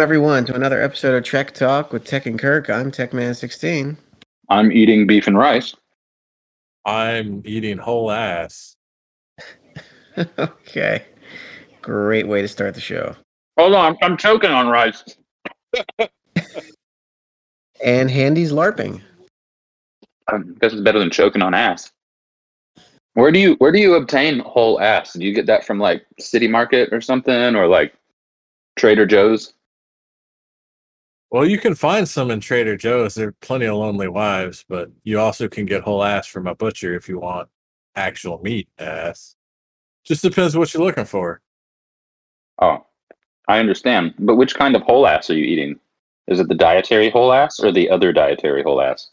everyone, to another episode of Trek Talk with Tech and Kirk. I'm Tech Man 16. I'm eating beef and rice. I'm eating whole ass. okay. Great way to start the show. Hold on, I'm, I'm choking on rice. And Handy's LARPing. Um, I guess it's better than choking on ass. Where do you where do you obtain whole ass? Do you get that from like City Market or something, or like Trader Joe's? Well, you can find some in Trader Joe's. There are plenty of lonely wives, but you also can get whole ass from a butcher if you want actual meat ass. Just depends what you're looking for. Oh, I understand. But which kind of whole ass are you eating? Is it the dietary whole ass or the other dietary whole ass?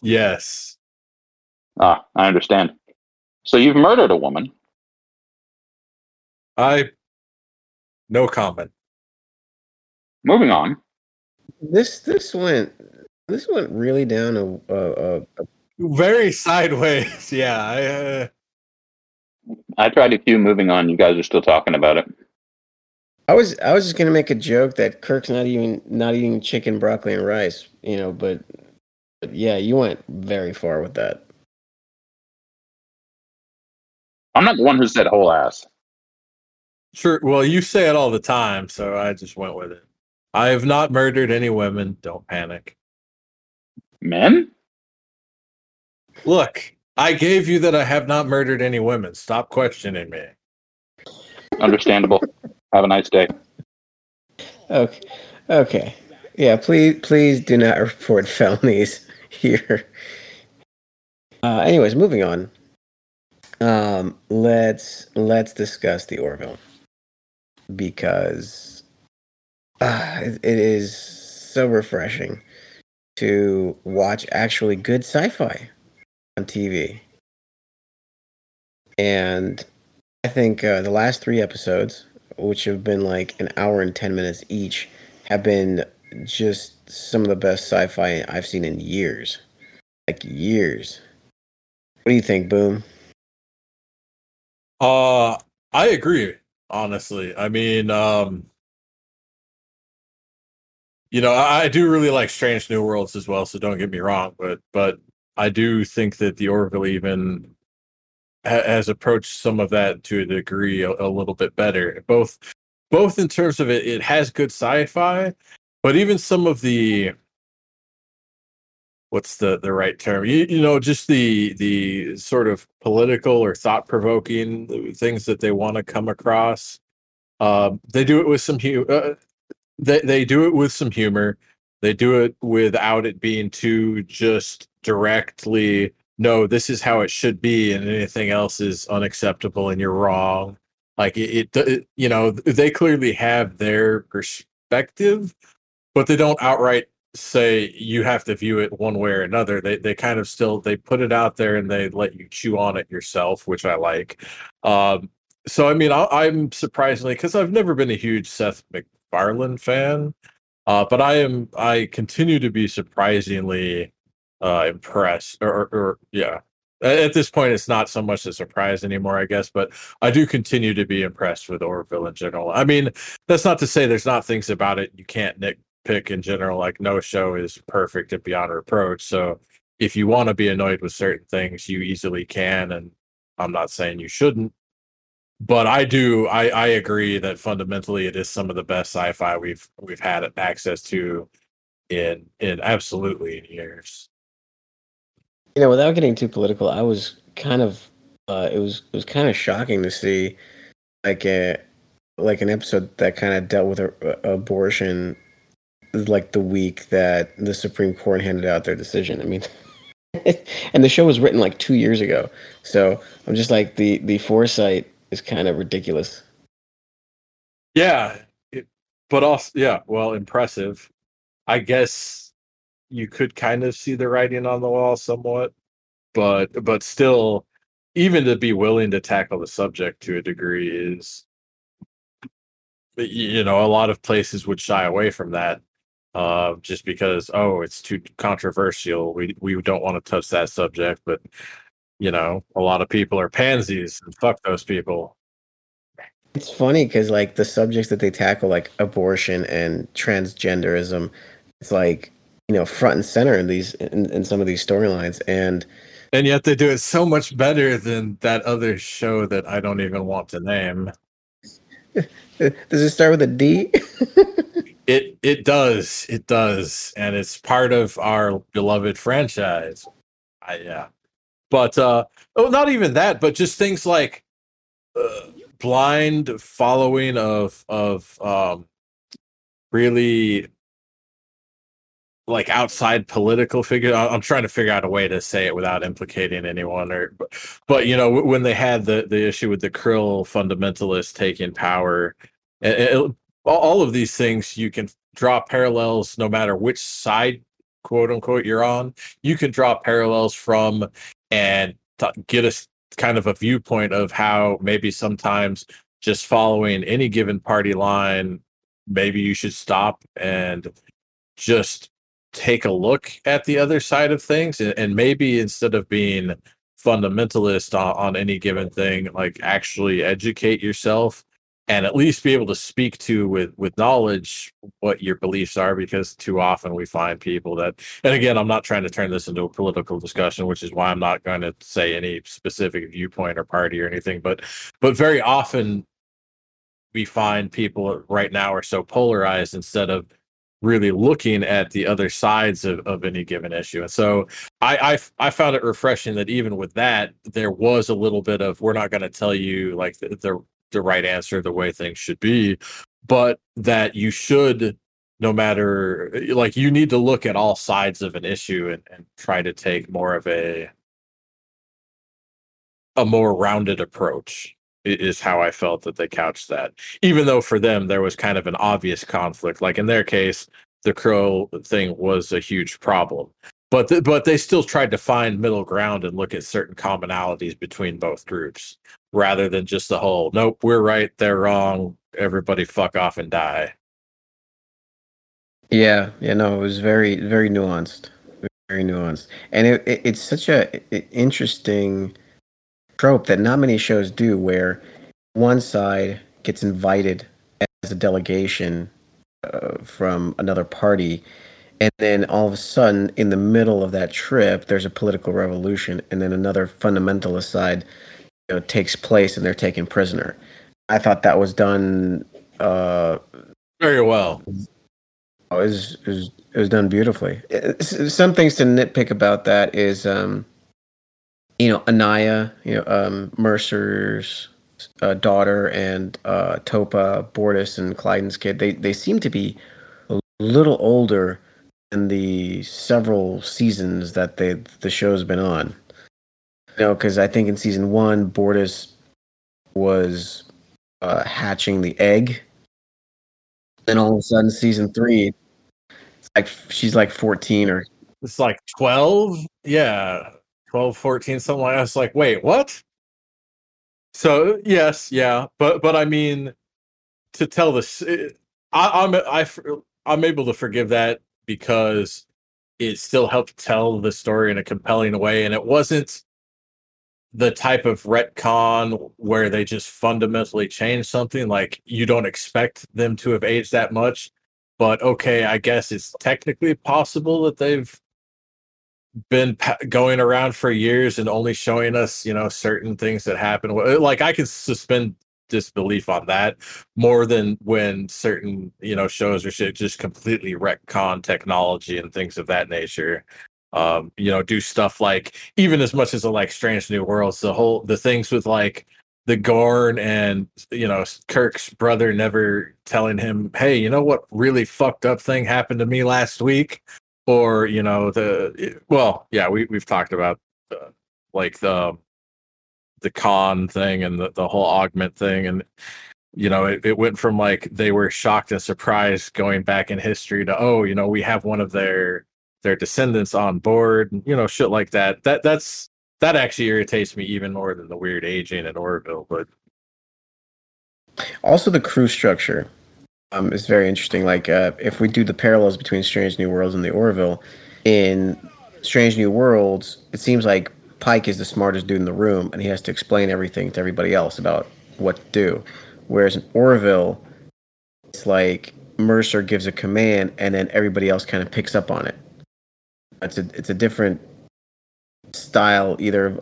Yes. Ah, I understand. So you've murdered a woman. I no comment. Moving on. This this went this went really down a, a, a, a Very sideways. Yeah. I, uh, I tried a few. moving on. You guys are still talking about it. I was I was just gonna make a joke that Kirk's not even not eating chicken, broccoli, and rice, you know, but, but yeah, you went very far with that. I'm not the one who said whole ass. sure. Well, you say it all the time, so I just went with it. I have not murdered any women. Don't panic. Men? Look, I gave you that I have not murdered any women. Stop questioning me. Understandable. Have a nice day. Okay. Okay. Yeah, please please do not report felonies here. Uh anyways, moving on. Um let's let's discuss the Orville. Because uh, it, it is so refreshing to watch actually good sci-fi on TV. And I think uh, the last 3 episodes which have been like an hour and 10 minutes each, have been just some of the best sci fi I've seen in years. Like years. What do you think, Boom? Uh I agree, honestly. I mean, um you know, I, I do really like Strange New Worlds as well, so don't get me wrong, but but I do think that the Orville even ha- has approached some of that to a degree a, a little bit better. Both both in terms of it, it has good sci-fi, but even some of the what's the the right term you, you know just the the sort of political or thought provoking things that they want to come across um they do it with some hu- uh, they they do it with some humor. They do it without it being too just directly no this is how it should be and anything else is unacceptable and you're wrong. Like it, it, it you know they clearly have their perspective but they don't outright say you have to view it one way or another. They they kind of still they put it out there and they let you chew on it yourself which i like. Um so i mean I, i'm surprisingly because i've never been a huge seth macfarlane fan uh but i am i continue to be surprisingly uh impressed or, or, yeah. At this point it's not so much a surprise anymore i guess but i do continue to be impressed with orville in general. I mean that's not to say there's not things about it you can't nitpick in general like no show is perfect and beyond reproach so if you want to be annoyed with certain things you easily can and i'm not saying you shouldn't but i do i i agree that fundamentally it is some of the best sci-fi we've we've had access to in in absolutely in years You know, without getting too political, I was kind of uh it was it was kind of shocking to see like a like an episode that kind of dealt with a, abortion like the week that the Supreme Court handed out their decision. I mean, and the show was written like two years ago, so I'm just like the the foresight is kind of ridiculous. Yeah, it, but also yeah, well, impressive. I guess you could kind of see the writing on the wall somewhat, but but still, even to be willing to tackle the subject to a degree is, you know, a lot of places would shy away from that, uh, just because oh, it's too controversial. We we don't want to touch that subject, but you know, a lot of people are pansies, and fuck those people. It's funny because like the subjects that they tackle, like abortion and transgenderism, it's like you know front and center in these in, in some of these storylines, and and yet they do it so much better than that other show that I don't even want to name. Does it start with a D? it it does. It does. And it's part of our beloved franchise. I, yeah. But uh oh not even that, but just things like uh, blind following of of um really like outside political figure. I'm trying to figure out a way to say it without implicating anyone. Or, but, but you know, when they had the the issue with the Krill fundamentalists taking power, it, it, all of these things you can draw parallels no matter which side, quote unquote, you're on. You can draw parallels from and t- get us kind of a viewpoint of how maybe sometimes just following any given party line, maybe you should stop and just take a look at the other side of things and, and maybe instead of being fundamentalist on, on, any given thing like actually educate yourself and at least be able to speak to with with knowledge what your beliefs are because too often we find people that and again i'm not trying to turn this into a political discussion which is why i'm not going to say any specific viewpoint or party or anything but but very often we find people right now are so polarized instead of really looking at the other sides of, of any given issue. And so I, I, I found it refreshing that even with that, there was a little bit of we're not going to tell you like the, the the right answer, the way things should be, but that you should no matter like you need to look at all sides of an issue and, and try to take more of a a more rounded approach is how I felt that they couched that. Even though for them there was kind of an obvious conflict, like in their case, the crow thing was a huge problem. But th- but they still tried to find middle ground and look at certain commonalities between both groups, rather than just the whole "nope, we're right, they're wrong, everybody fuck off and die." Yeah, yeah, know it was very very nuanced, very nuanced, and it, it it's such a interesting trope that not many shows do where one side gets invited as a delegation uh, from another party and then all of a sudden in the middle of that trip there's a political revolution and then another fundamentalist side you know takes place and they're taken prisoner. I thought that was done uh, very well. It was, it was it was done beautifully. Some things to nitpick about that is um you know, Anaya, you know, um, Mercer's uh, daughter and uh, Topa, Bortus, and Klyden's kid, they, they seem to be a little older than the several seasons that they the show's been on. Know, because I think in season one, Bortus was uh, hatching the egg. Then all of a sudden, season three, it's like she's like 14 or it's like 12. Yeah. 12, 14, something like that. I was like, wait, what? So yes, yeah, but but I mean, to tell this, eh, I, I'm I, I'm able to forgive that because it still helped tell the story in a compelling way, and it wasn't the type of retcon where they just fundamentally change something. Like you don't expect them to have aged that much, but okay, I guess it's technically possible that they've been going around for years and only showing us, you know, certain things that happen. Uh, like I can suspend disbelief on that more than when certain, you know, shows or shit just completely retcon technology and things of that nature. Um, you know, do stuff like even as much as a like Strange New Worlds, the whole the things with like the Gorn and you know Kirk's brother never telling him, "Hey, you know what really fucked up thing happened to me last week?" or you know the well yeah we, we've talked about the, like the the Khan thing and the, the whole augment thing and you know it, it went from like they were shocked and surprised going back in history to oh you know we have one of their their descendants on board you know shit like that that that's that actually irritates me even more than the weird aging in Orville but also the crew structure um, is very interesting. Like uh, if we do the parallels between Strange New Worlds and the Orville, in Strange New Worlds, it seems like Pike is the smartest dude in the room, and he has to explain everything to everybody else about what to do. Whereas in Orville, it's like Mercer gives a command and then everybody else kind of picks up on it. It's a it's a different style either of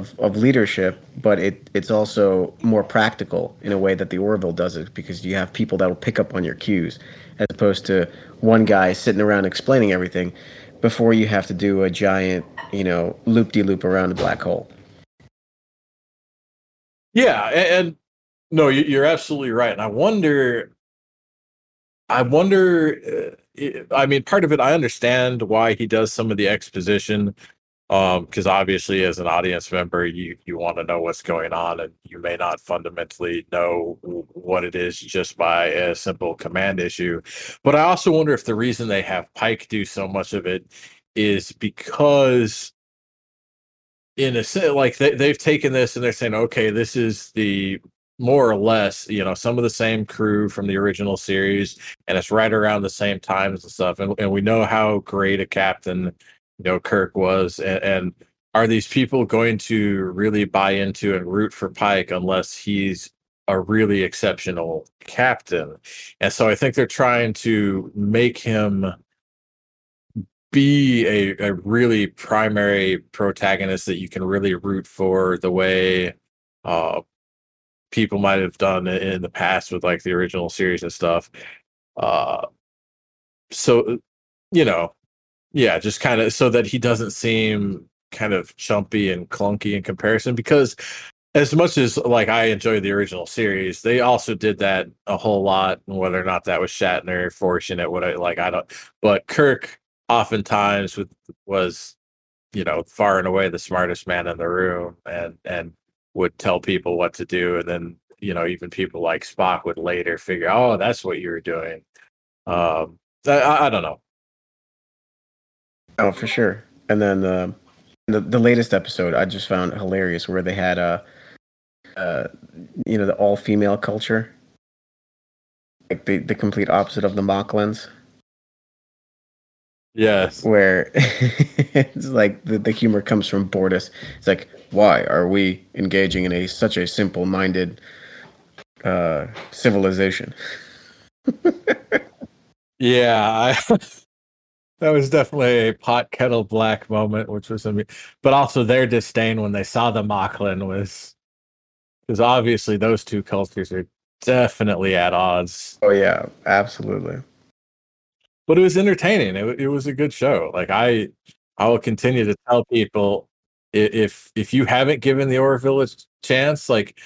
of, of leadership, but it it's also more practical in a way that the Orville does it because you have people that will pick up on your cues as opposed to one guy sitting around explaining everything before you have to do a giant, you know, loop de loop around a black hole. Yeah, and, and no, you- you're absolutely right. And I wonder, I wonder. Uh, I mean, part of it, I understand why he does some of the exposition, um, because obviously, as an audience member, you you want to know what's going on, and you may not fundamentally know what it is just by a simple command issue. But I also wonder if the reason they have Pike do so much of it is because in a sense, like they, they've taken this and they're saying, okay, this is the more or less, you know, some of the same crew from the original series, and it's right around the same times and stuff. And, and we know how great a captain, you know, Kirk was. And, and are these people going to really buy into and root for Pike unless he's a really exceptional captain? And so I think they're trying to make him be a, a really primary protagonist that you can really root for the way uh people might have done in the past with like the original series and stuff uh so you know yeah just kind of so that he doesn't seem kind of chumpy and clunky in comparison because as much as like I enjoy the original series, they also did that a whole lot. and Whether or not that was Shatner fortunate, what I like, I don't. But Kirk oftentimes with, was, you know, far and away the smartest man in the room, and and would tell people what to do, and then you know even people like Spock would later figure, oh, that's what you were doing. Um, I- I, don't know. Oh, for sure. And then uh, the the latest episode I just found hilarious where they had uh, uh you know the all female culture, like the the complete opposite of the Moclans, Yes. where it's like the, the humor comes from Bortus. It's like, why are we engaging in a such a simple minded uh civilization? Yeah, I, that was definitely a pot kettle black moment, which was, ama- but also their disdain when they saw the Moclan was, because obviously those two cultures are definitely at odds. Oh yeah, absolutely. But it was entertaining. It, it was a good show. Like I, I will continue to tell people if if you haven't given the Orville a chance, like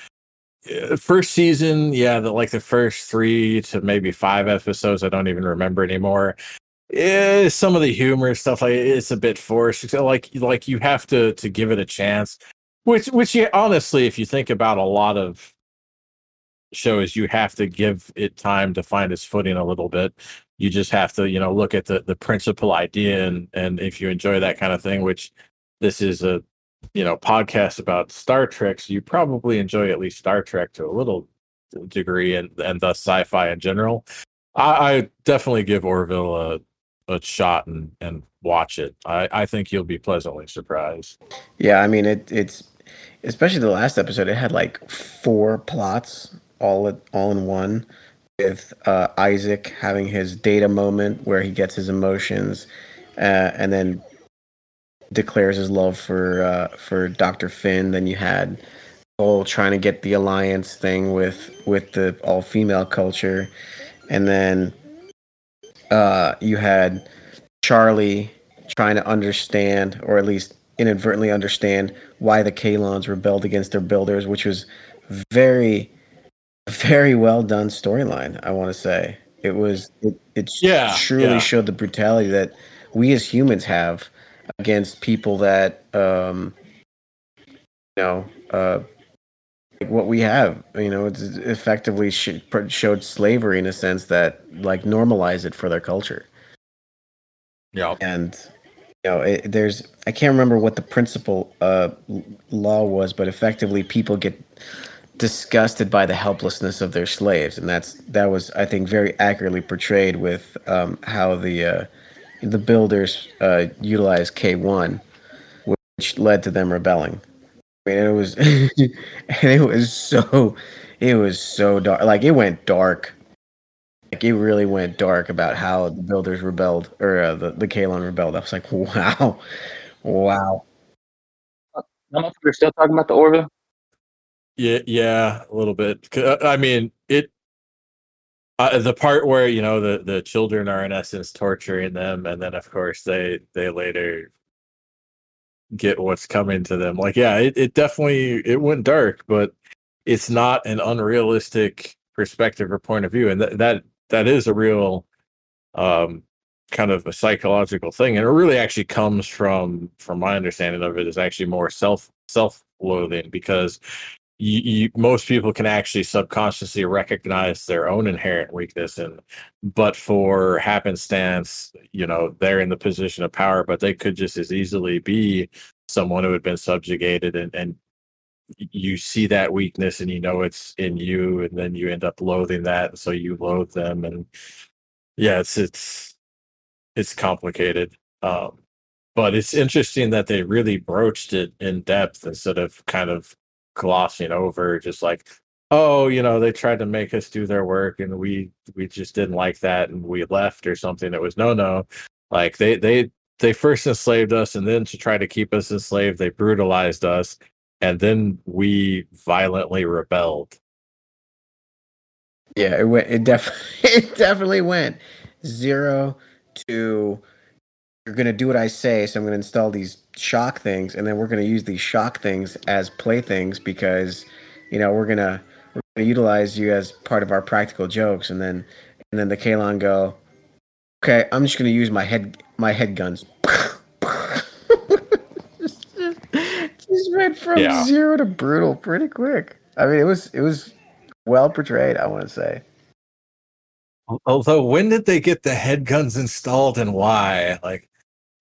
uh, first season, yeah, the, like the first three to maybe five episodes, I don't even remember anymore. Eh, some of the humor stuff, like it's a bit forced. Like like you have to to give it a chance. Which which yeah, honestly, if you think about a lot of shows, you have to give it time to find its footing a little bit. You just have to, you know, look at the the principal idea and and if you enjoy that kind of thing, which this is a you know podcast about Star Trek, so you probably enjoy at least Star Trek to a little degree and and thus sci-fi in general. I, I definitely give Orville a a shot and and watch it. I I think you'll be pleasantly surprised. Yeah, I mean it. It's especially the last episode. It had like four plots all all in one, with uh, Isaac having his data moment where he gets his emotions, uh, and then declares his love for uh, for Doctor Finn. Then you had all trying to get the alliance thing with with the all female culture, and then uh, you had Charlie trying to understand, or at least inadvertently understand, why the Kaylons rebelled against their builders, which was very, very well done storyline. I want to say it was. It, it Yeah, truly yeah. showed the brutality that we as humans have against people that, um, you know, uh, like what we have. You know, it's effectively sh- showed slavery in a sense that like normalized it for their culture Yeah. and you know it, there's i can't remember what the principal uh, law was but effectively people get disgusted by the helplessness of their slaves and that's that was i think very accurately portrayed with um, how the uh, the builders uh, utilized k1 which led to them rebelling I mean, it was, and it was so, it was so dark. Like it went dark. Like it really went dark about how the builders rebelled, or uh, the the Kaylon rebelled. I was like, wow, wow. We're still talking about the Orville. Yeah, yeah, a little bit. uh, I mean, it. Uh, the part where you know the the children are in essence torturing them, and then of course they they later get what's coming to them. Like, yeah, it, it definitely it went dark, but it's not an unrealistic perspective or point of view, and that that that is a real um kind of a psychological thing and it really actually comes from from my understanding of it is actually more self self loathing because you, you, most people can actually subconsciously recognize their own inherent weakness and but for happenstance you know they're in the position of power but they could just as easily be someone who had been subjugated and, and you see that weakness and you know it's in you and then you end up loathing that so you loathe them and yeah it's it's it's complicated um but it's interesting that they really broached it in depth instead of kind of glossing over just like oh you know they tried to make us do their work and we we just didn't like that and we left or something it was no no like they they they first enslaved us and then to try to keep us enslaved they brutalized us and then we violently rebelled Yeah, it went. It definitely, it definitely went zero to. You're gonna do what I say, so I'm gonna install these shock things, and then we're gonna use these shock things as playthings because, you know, we're gonna we're gonna utilize you as part of our practical jokes, and then and then the Kaylon go, okay, I'm just gonna use my head my head guns. just went from Yeah. zero to brutal pretty quick. I mean, it was it was well portrayed. I want to say. although when did they get the head guns installed and why like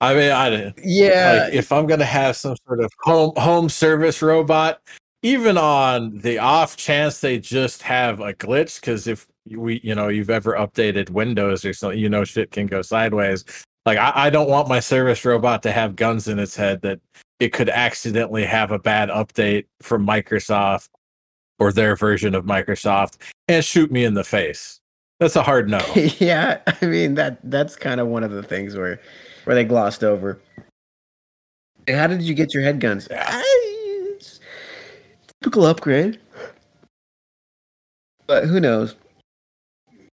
i mean i Yeah, like if i'm going to have some sort of home home service robot even on the off chance they just have a glitch because if we you know you've ever updated windows or something you know shit can go sideways. Like I, I don't want my service robot to have guns in its head that it could accidentally have a bad update from microsoft or their version of microsoft and shoot me in the face. That's a hard no. Yeah. I mean that that's kind of one of the things where where they glossed over. How did you get your head guns? Ah, Typical upgrade. But who knows?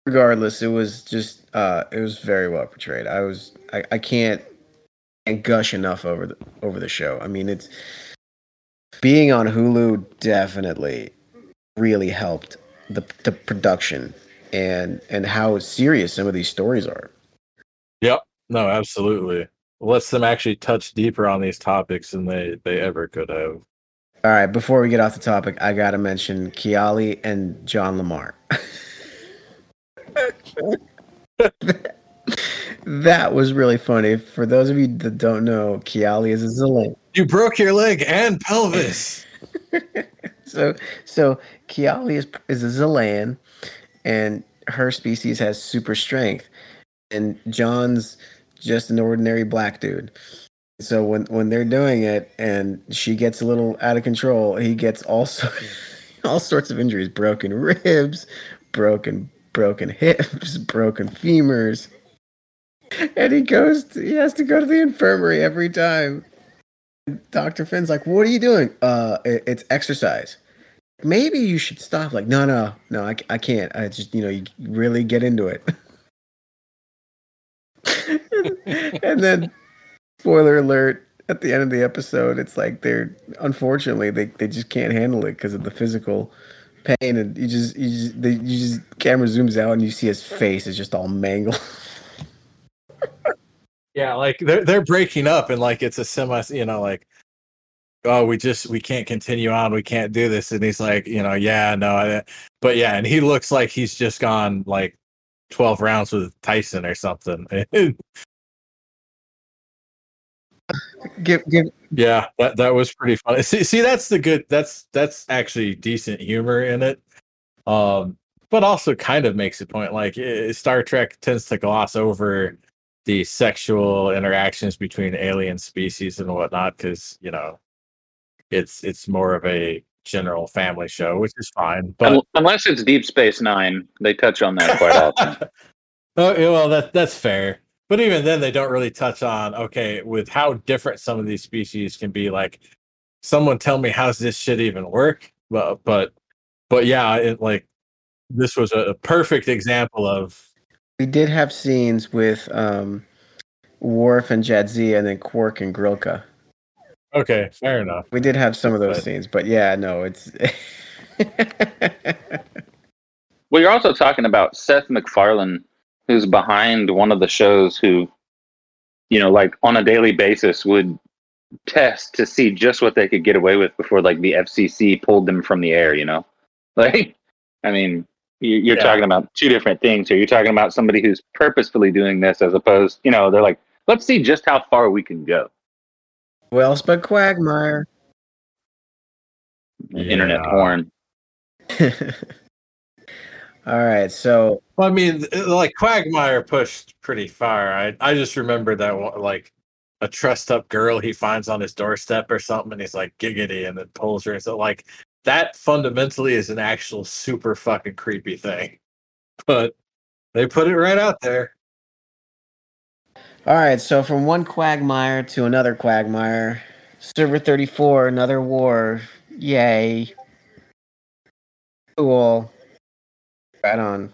Regardless, it was just uh it was very well portrayed. I was I, I can't and gush enough over the over the show. I mean it's being on Hulu definitely really helped the the production and and how serious some of these stories are. Yep. No, absolutely. Lets them actually touch deeper on these topics than they they ever could have. All right, before we get off the topic, I gotta mention Keyali and John LaMarr. that was really funny. For those of you that don't know, Keyali is a Xelayan. You broke your leg and pelvis. So so Kiali is is a Xelayan, and her species has super strength, and John's just an ordinary black dude. So when when they're doing it and she gets a little out of control, he gets also all sorts of injuries: broken ribs, broken broken hips, broken femurs, and he goes to, he has to go to the infirmary every time. Dr. Finn's like, "What are you doing?" Uh, it- it's exercise. Maybe you should stop. Like, no, no, no, I, I can't. I just, you know, you really get into it. and then, spoiler alert: at the end of the episode, it's like they're unfortunately they, they just can't handle it because of the physical pain, and you just you just they, you just camera zooms out and you see his face is just all mangled. Yeah, like they're they're breaking up and like it's a semi, you know, like oh, we just we can't continue on, we can't do this, and he's like, you know, yeah, no, I, but yeah, and he looks like he's just gone like twelve rounds with Tyson or something. give give yeah, that that was pretty funny. See, see, that's the good. That's that's actually decent humor in it. Um, but also kind of makes a point. Like eh, Star Trek tends to gloss over the sexual interactions between alien species and whatnot because you know it's it's more of a general family show, which is fine. But Unless it's Deep Space Nine, they touch on that quite often. oh, yeah, well, that that's fair. But even then, they don't really touch on okay with how different some of these species can be. Like, someone tell me how's this shit even work? But but but yeah, it like this was a, a perfect example of We did have scenes with um, Worf and Jadzia, and then Quark and Grilka. Okay, fair enough. We did have some of those But- scenes, but yeah, no, it's. well, you're also talking about Seth MacFarlane, who's behind one of the shows who, you know, like on a daily basis would test to see just what they could get away with before like the FCC pulled them from the air, you know? Like, I mean, you- you're Yeah. talking about two different things here. You're talking about somebody who's purposefully doing this as opposed, you know, they're like, let's see just how far we can go. Well, but Quagmire. Internet porn. All right, so Well, I mean, like Quagmire pushed pretty far. I I just remember that one, like a trussed up girl he finds on his doorstep or something, and he's like giggity, and then pulls her. And so, like that fundamentally is an actual super fucking creepy thing, but they put it right out there. All right, so from one Quagmire to another Quagmire, Server Thirty Four, another war. Yay! Cool. Right on.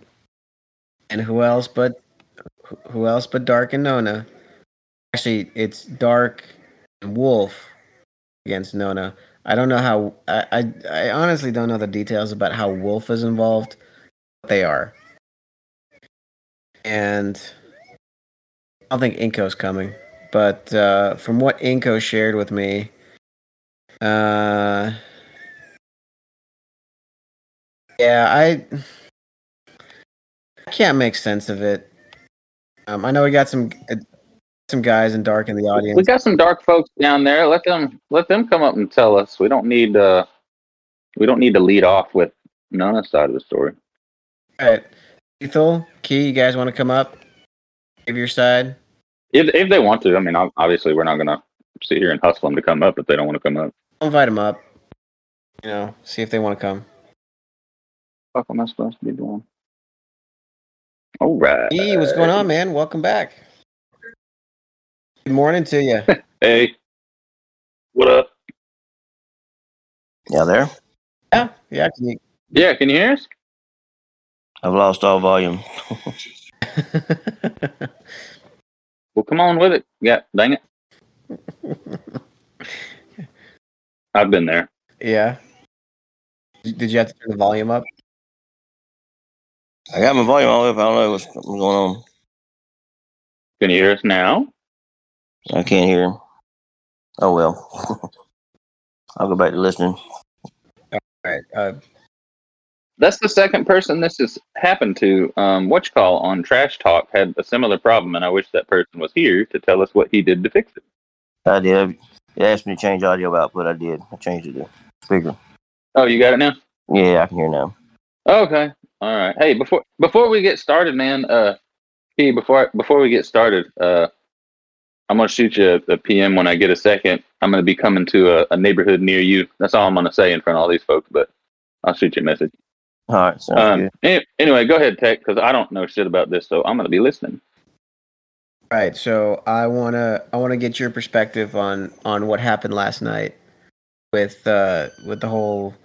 And who else but who- who else but Dark and Nona? Actually, it's Dark and Wolf against Nona. I don't know how. I, I I honestly don't know the details about how Wolf is involved. But they are. And I don't think Inko's coming. But uh, from what Inko shared with me, uh, yeah, I I can't make sense of it. Um, I know we got some uh, some guys in dark in the audience. We got some dark folks down there. Let them let them come up and tell us. We don't need uh we don't need to lead off with Nona's side of the story. All right, Ethel, Key, you guys want to come up? Give your side. If if they want to, I mean, obviously we're not gonna sit here and hustle them to come up if they don't want to come up. I'll invite them up. You know, see if they want to come. What am I supposed to be doing? All right. Key, what's going on, man? Welcome back. Good morning to you. Hey, what up? Yeah, there. yeah, yeah. Can you... Yeah, can you hear us? I've lost all volume. Well, come on with it. Yeah, dang it. I've been there. yeah. Did you have to turn the volume up? I got my volume all up. I don't know what's going on. Can you hear us now? I can't hear. Oh well. I'll go back to listening. All right. Uh, That's the second person this has happened to. Um, what you call on Trash Talk had a similar problem, and I wish that person was here to tell us what he did to fix it. I did. It asked me to change audio output. I did. I changed it to speaker. Oh, you got it now. Yeah, I can hear now. Okay. All right. Hey, before before we get started, man. Uh, P, before before we get started, uh, I'm gonna shoot you a, a PM when I get a second. I'm gonna be coming to a, a neighborhood near you. That's all I'm gonna say in front of all these folks. But I'll shoot you a message. All right, sounds Um, good. any- anyway, go ahead, Tech, because I don't know shit about this, so I'm gonna be listening. All right, so I wanna I wanna get your perspective on on what happened last night with uh with the whole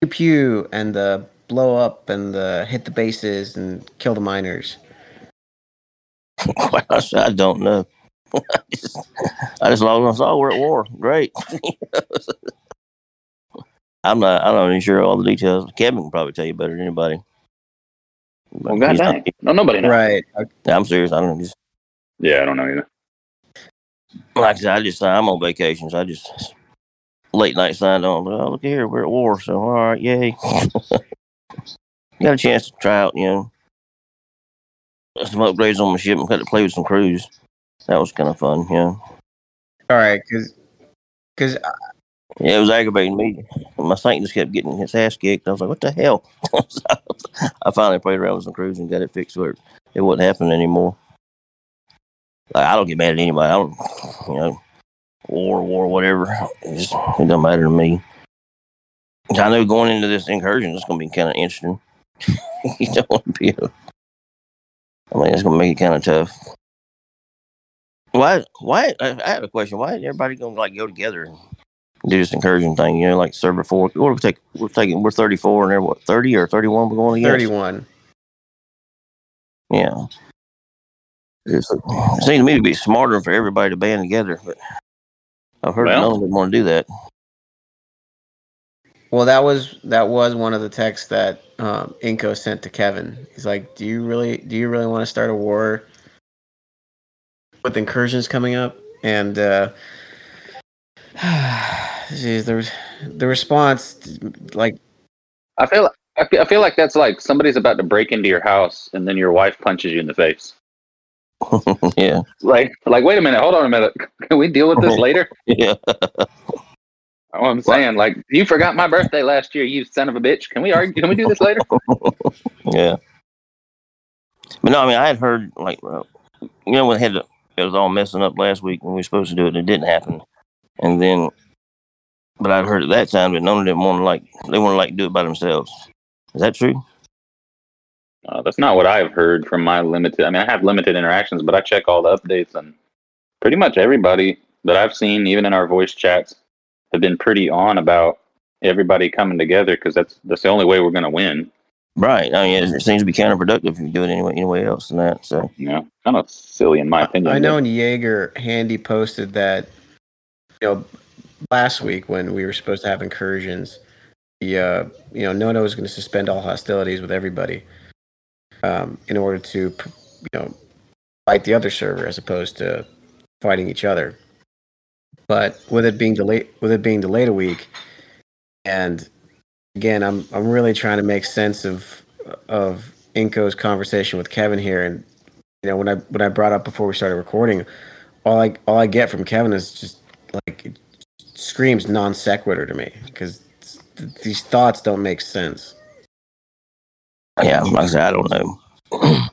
pew pew and the blow up and the hit the bases and kill the miners. I don't know. I just, I just logged on. Saw we're at war. Great. I'm not. I'm not even sure all the details. Kevin can probably tell you better than anybody. Well, He's not- goddamn, no, nobody knows. Right. okay. I'm serious. I don't know. Just Yeah, I don't know either. like I said, I just I'm on vacation, so I just late night signed on. Oh, look here, we're at war. So all right, yay. Got a chance to try out, you know, some upgrades on my ship and got to play with some crews. That was kind of fun, yeah. All right, because because Yeah, it was aggravating me. My Saint just kept getting his ass kicked. I was like, what the hell? So, I finally played around with some crews and got it fixed where it wasn't happening anymore. Like, I don't get mad at anybody. I don't, you know, war, war, whatever. It, just, it doesn't matter to me. I know going into this incursion, it's going to be kind of interesting. you don't want to be a, I mean, it's going to make it kind of tough. Why? Why? I I have a question. Why is everybody going to like go together and do this incursion thing? You know, like server four. What are we take? We're taking. We're thirty four, and they're what thirty or thirty one? We're going against. 31. Yeah. It's, it seems to me to be smarter for everybody to band together, but I've heard Well- none of them want to do that. Well, that was that was one of the texts that um, Inko sent to Kevin. He's like, "Do you really do you really want to start a war with incursions coming up?" And uh, geez, there was the response, like, I feel I feel, I feel like that's like somebody's about to break into your house and then your wife punches you in the face. yeah, Like like wait a minute, hold on a minute. Can we deal with this later? yeah, What I'm saying, like you forgot my birthday last year, you son of a bitch. Can we argue? Can we do this later? yeah. But no, I mean, I had heard like, uh, you know, when it had to, it was all messing up last week when we were supposed to do it, and it didn't happen. And then, but I've heard at that time that none of them want to like, they want to like do it by themselves. Is that true? Uh, that's not what I've heard from my limited. I mean, I have limited interactions, but I check all the updates, and pretty much everybody that I've seen, even in our voice chats, have been pretty on about everybody coming together because that's that's the only way we're going to win. Right. I mean, it, it seems to be counterproductive if you do it anyway, anyway else than that. So You know, kind of silly in my opinion. I know but- in Jaeger, Handy posted that, you know, last week when we were supposed to have incursions, the uh, you know Nono was going to suspend all hostilities with everybody, um, in order to you know fight the other server as opposed to fighting each other. But with it being delayed, with it being delayed a week, and again, I'm I'm really trying to make sense of of Inko's conversation with Kevin here, and you know when I when I brought up before we started recording, all I all I get from Kevin is just like screams non sequitur to me because th- these thoughts don't make sense. yeah, like I said, I don't know.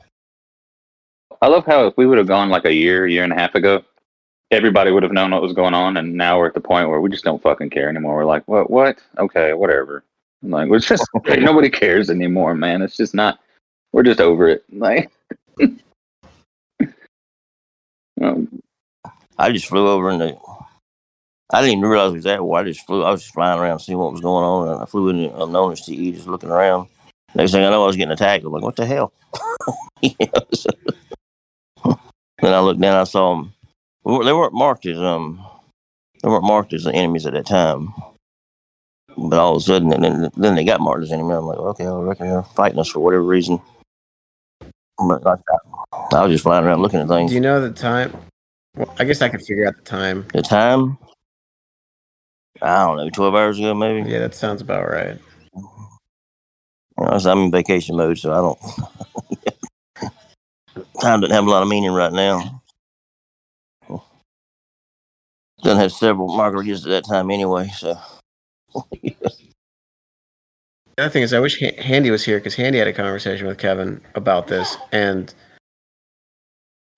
I love how if we would have gone like a year, year and a half ago, everybody would have known what was going on, and now we're at the point where we just don't fucking care anymore. We're like, what? What? Okay, whatever. I'm Like, we're just nobody cares anymore, man. It's just not. We're just over it. Like, um, I just flew over in the. I didn't even realize it was that. I just flew. I was just flying around seeing what was going on, and I flew in the unknown TE, just looking around. Next thing I know, I was getting attacked. I'm like, "What the hell?" You know, so- then I looked down. I saw them. They weren't marked as um. They weren't marked as the enemies at that time. But all of a sudden, and then then they got marked as enemies. I'm like, okay, I reckon they're fighting us for whatever reason. But I, I was just flying around looking at things. Do you know the time? Well, I guess I could figure out the time. The time? I don't know, 12 hours ago, maybe. Yeah, that sounds about right. You know, I'm in vacation mode, so I don't. time doesn't have a lot of meaning right now. Doesn't have several margaritas at that time anyway, so. The other thing is, I wish Handy was here because Handy had a conversation with Kevin about this, and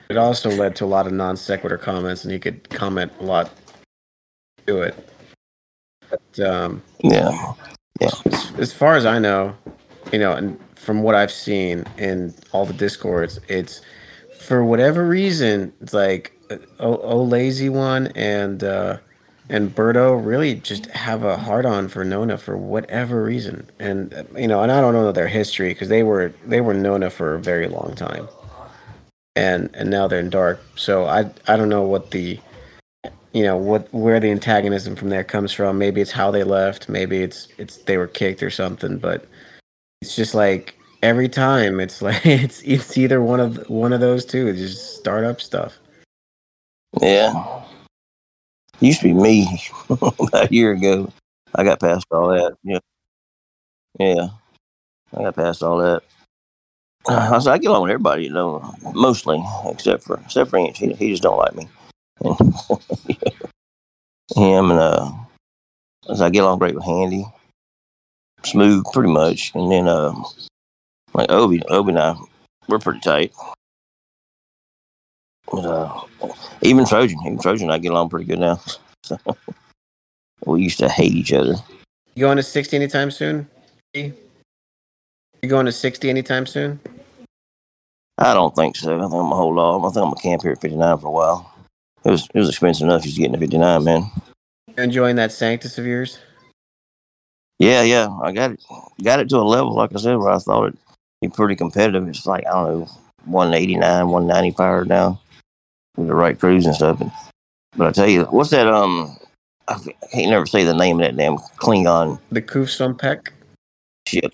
it also led to a lot of non sequitur comments, and he could comment a lot to it. But um, Yeah. as, as far as I know, you know, and from what I've seen in all the discords, it's for whatever reason, it's like oh, oh lazy one and uh, and Berto really just have a hard on for Nona for whatever reason, and uh, you know, and I don't know their history because they were they were Nona for a very long time, and and now they're in dark. So I I don't know what the you know what where the antagonism from there comes from. Maybe it's how they left. Maybe it's it's they were kicked or something. But it's just like every time it's like it's it's either one of one of those two. It's just startup stuff. Yeah. Used to be me about a year ago. I got past all that. Yeah. Yeah. I got past all that. I, said, I get along with everybody, you know, mostly, except for except for Inch. He, he just don't like me. Him and uh, as I get along great with Handy, smooth, pretty much, and then uh, like Obi, Obi and I, we're pretty tight. But, uh, even Trojan, even Trojan, and I get along pretty good now. So we used to hate each other. You going to 60 anytime soon? You going to 60 anytime soon? I don't think so. I think I'm gonna hold off. I think I'm gonna camp here at 59 for a while. It was it was expensive enough just getting a 59, man. Enjoying that Sanctus of yours? Yeah, yeah, I got it, got it to a level like I said where I thought it'd be pretty competitive. It's like I don't know, 189, 190 power now with the right crews and stuff. And, but I tell you, what's that? Um, I can't never say the name of that damn Klingon The Kuf Peck? ship.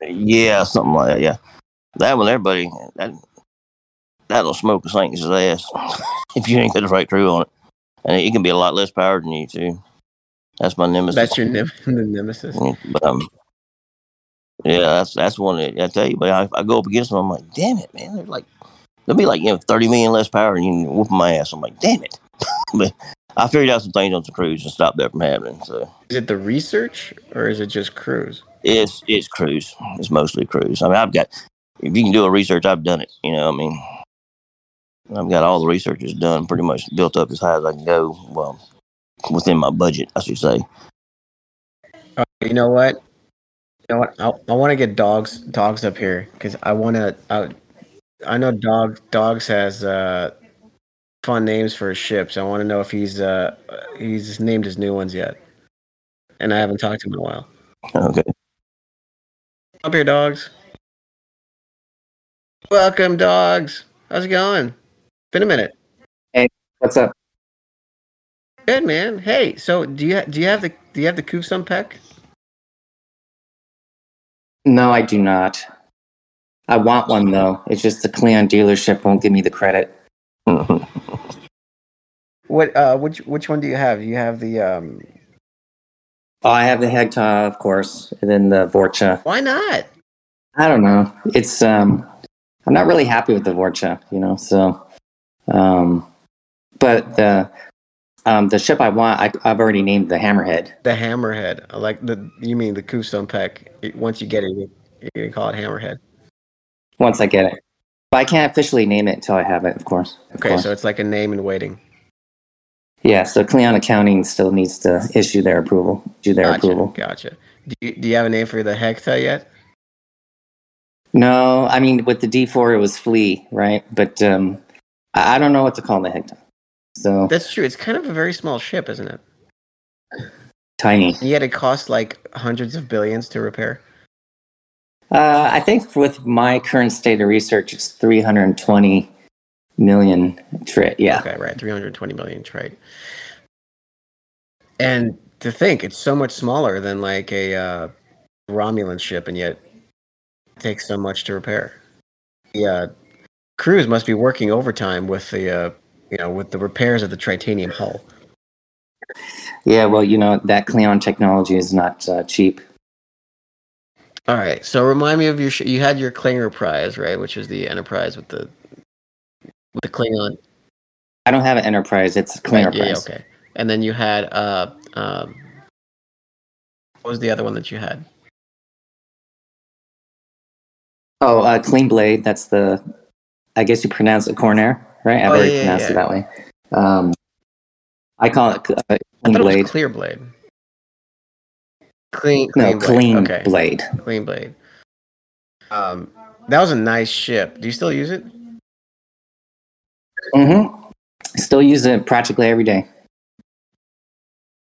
Yeah, something like that. Yeah, that one, everybody that that'll smoke a Saint's ass if you ain't got the right crew on it, and it can be a lot less powered than you too. That's my nemesis. That's your the nemesis. Yeah, But um, yeah, that's that's one that I tell you. But I, I go up against them. I'm like, damn it, man. They're like, they'll be like, you know, thirty million less power, and you whooping my ass. I'm like, damn it. but I figured out some things on some crews and stopped that from happening. So Is it the research or is it just crews? it's it's crews. It's mostly crews. I mean, I've got if you can do a research, I've done it. You know, I mean, I've got all the researches done, pretty much built up as high as I can go. Well, within my budget, I should say. Uh, you know what? You know what? I, I want to get dogs dogs up here because I want to. I, I know dog dogs has uh, fun names for his ships. I want to know if he's uh, he's named his new ones yet, and I haven't talked to him in a while. Okay. Up here, dogs. Welcome, dogs. How's it going? Been a minute. Hey, what's up? Good man. Hey, so do you do you have the do you have the Kufsum Peck? No, I do not. I want one though. It's just the Cleon dealership won't give me the credit. What uh which which one do you have? You have the um Oh, I have the Hegta, of course, and then the Vorcha. why not? I don't know. It's um, I'm not really happy with the Vorcha, you know. So, um, but the um, the ship I want, I, I've already named the Hammerhead. The Hammerhead. I like the you mean the Kufsum Peck. It- Once you get it, you, can call it Hammerhead. Once I get it, but I can't officially name it until I have it, of course. Of Okay, course. so it's like a name in waiting. yeah. So Cleon Accounting still needs to issue their approval, do their Gotcha. approval. Gotcha. Do you, do you have a name for the Hegta yet? No, I mean with the D4 it was Flea, right? But um, I don't know what to call the Hegta. So That's true. It's kind of a very small ship, isn't it? tiny. And yet it costs like hundreds of billions to repair. Uh, I think with my current state of research, it's 320 million tri- Yeah. Okay, right. 320 million trade. And to think, it's so much smaller than like a uh, Romulan ship, and yet takes so much to repair. Uh, crews must be working overtime with the, uh, you know, with the repairs of the titanium hull. Yeah, well, you know, that Cleon technology is not uh, cheap. All right. So remind me of your. Sh- you had your Klinger prize, right? Which is the Enterprise with the with the Klingon. I don't have an Enterprise, it's a Cleon Right, yeah, yeah, okay. And then you had uh um. What was the other one that you had? Oh, uh, Clean Blade, that's the, I guess you pronounce it corner, right? I've Oh, already yeah, pronounced yeah. it that way. Um, I call it uh, Clean thought it Blade. Clear Blade. Clean, no, clean Clean blade. Okay, Blade. clean blade. Um, that was a nice ship. Do you still use it? Mm-hmm. Still use it practically every day.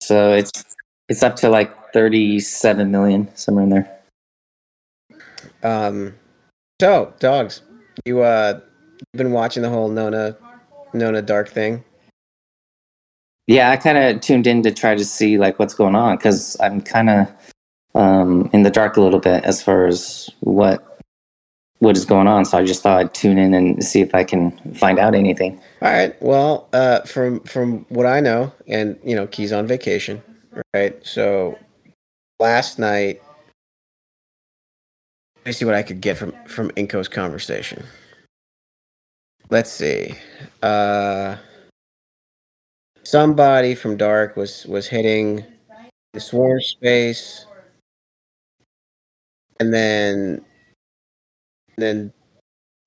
So it's it's up to like 37 million, somewhere in there. Um, so dogs, you uh, been watching the whole Nona, Nona Dark thing? Yeah, I kind of tuned in to try to see like what's going on because I'm kind of um, in the dark a little bit as far as what what is going on. So I just thought I'd tune in and see if I can find out anything. All right. Well, uh, from from what I know, and you know, Key's on vacation, right? So last night, let me see what I could get from from Incho's conversation. Let's see. Uh, somebody from Dark was was hitting the swarm space, and then then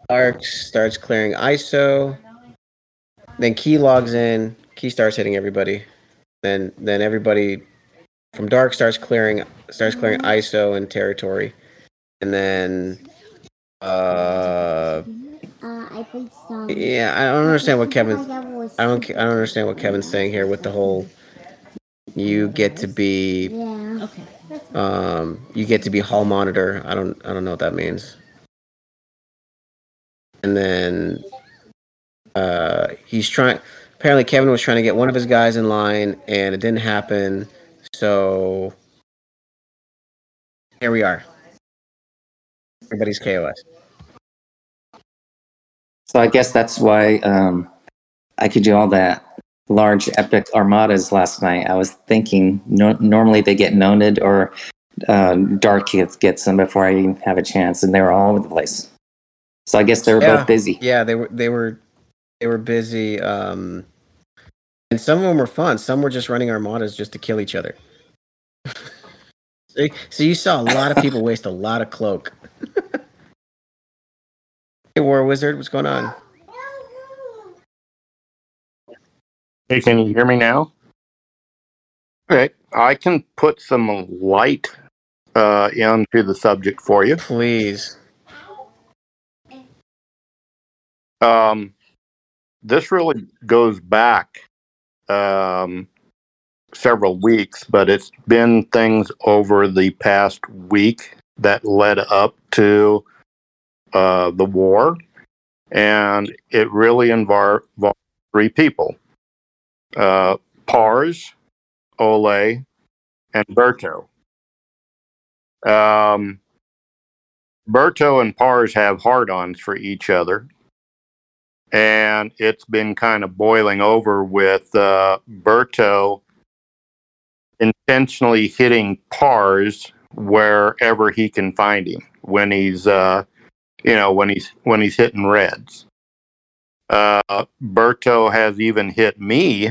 Dark starts clearing ISO. then Key logs in. Key starts hitting everybody. Then then everybody from Dark starts clearing starts clearing ISO and territory, and then uh some. yeah I don't understand what Kevin Like that was- I don't I don't understand what Kevin's saying here with the whole you get to be Yeah. Okay. um you get to be hall monitor. I don't I don't know what that means. And then uh he's trying apparently Kevin was trying to get one of his guys in line and it didn't happen. So here we are. Everybody's KOS. So I guess that's why um, I could do all that large epic armadas last night. I was thinking no, normally they get noted or uh, Dark gets, them before I even have a chance, and they were all over the place. So I guess they were Yeah. both busy. Yeah, they were they were they were busy. Um, and some of them were fun. Some were just running armadas just to kill each other. so, so you saw a lot of people waste a lot of cloak. Hey, War Wizard, what's going on? Hey, can you hear me now? Okay, I can put some light uh, into the subject for you. Please. Um, this really goes back um, several weeks, but it's been things over the past week that led up to uh, the war, and it really involved three people: uh, Pars, Ole, and Berto. Um, Berto and Pars have hard-ons for each other and it's been kind of boiling over with uh, Berto intentionally hitting pars wherever he can find him when he's uh, you know when he's when he's hitting reds. Uh, Berto has even hit me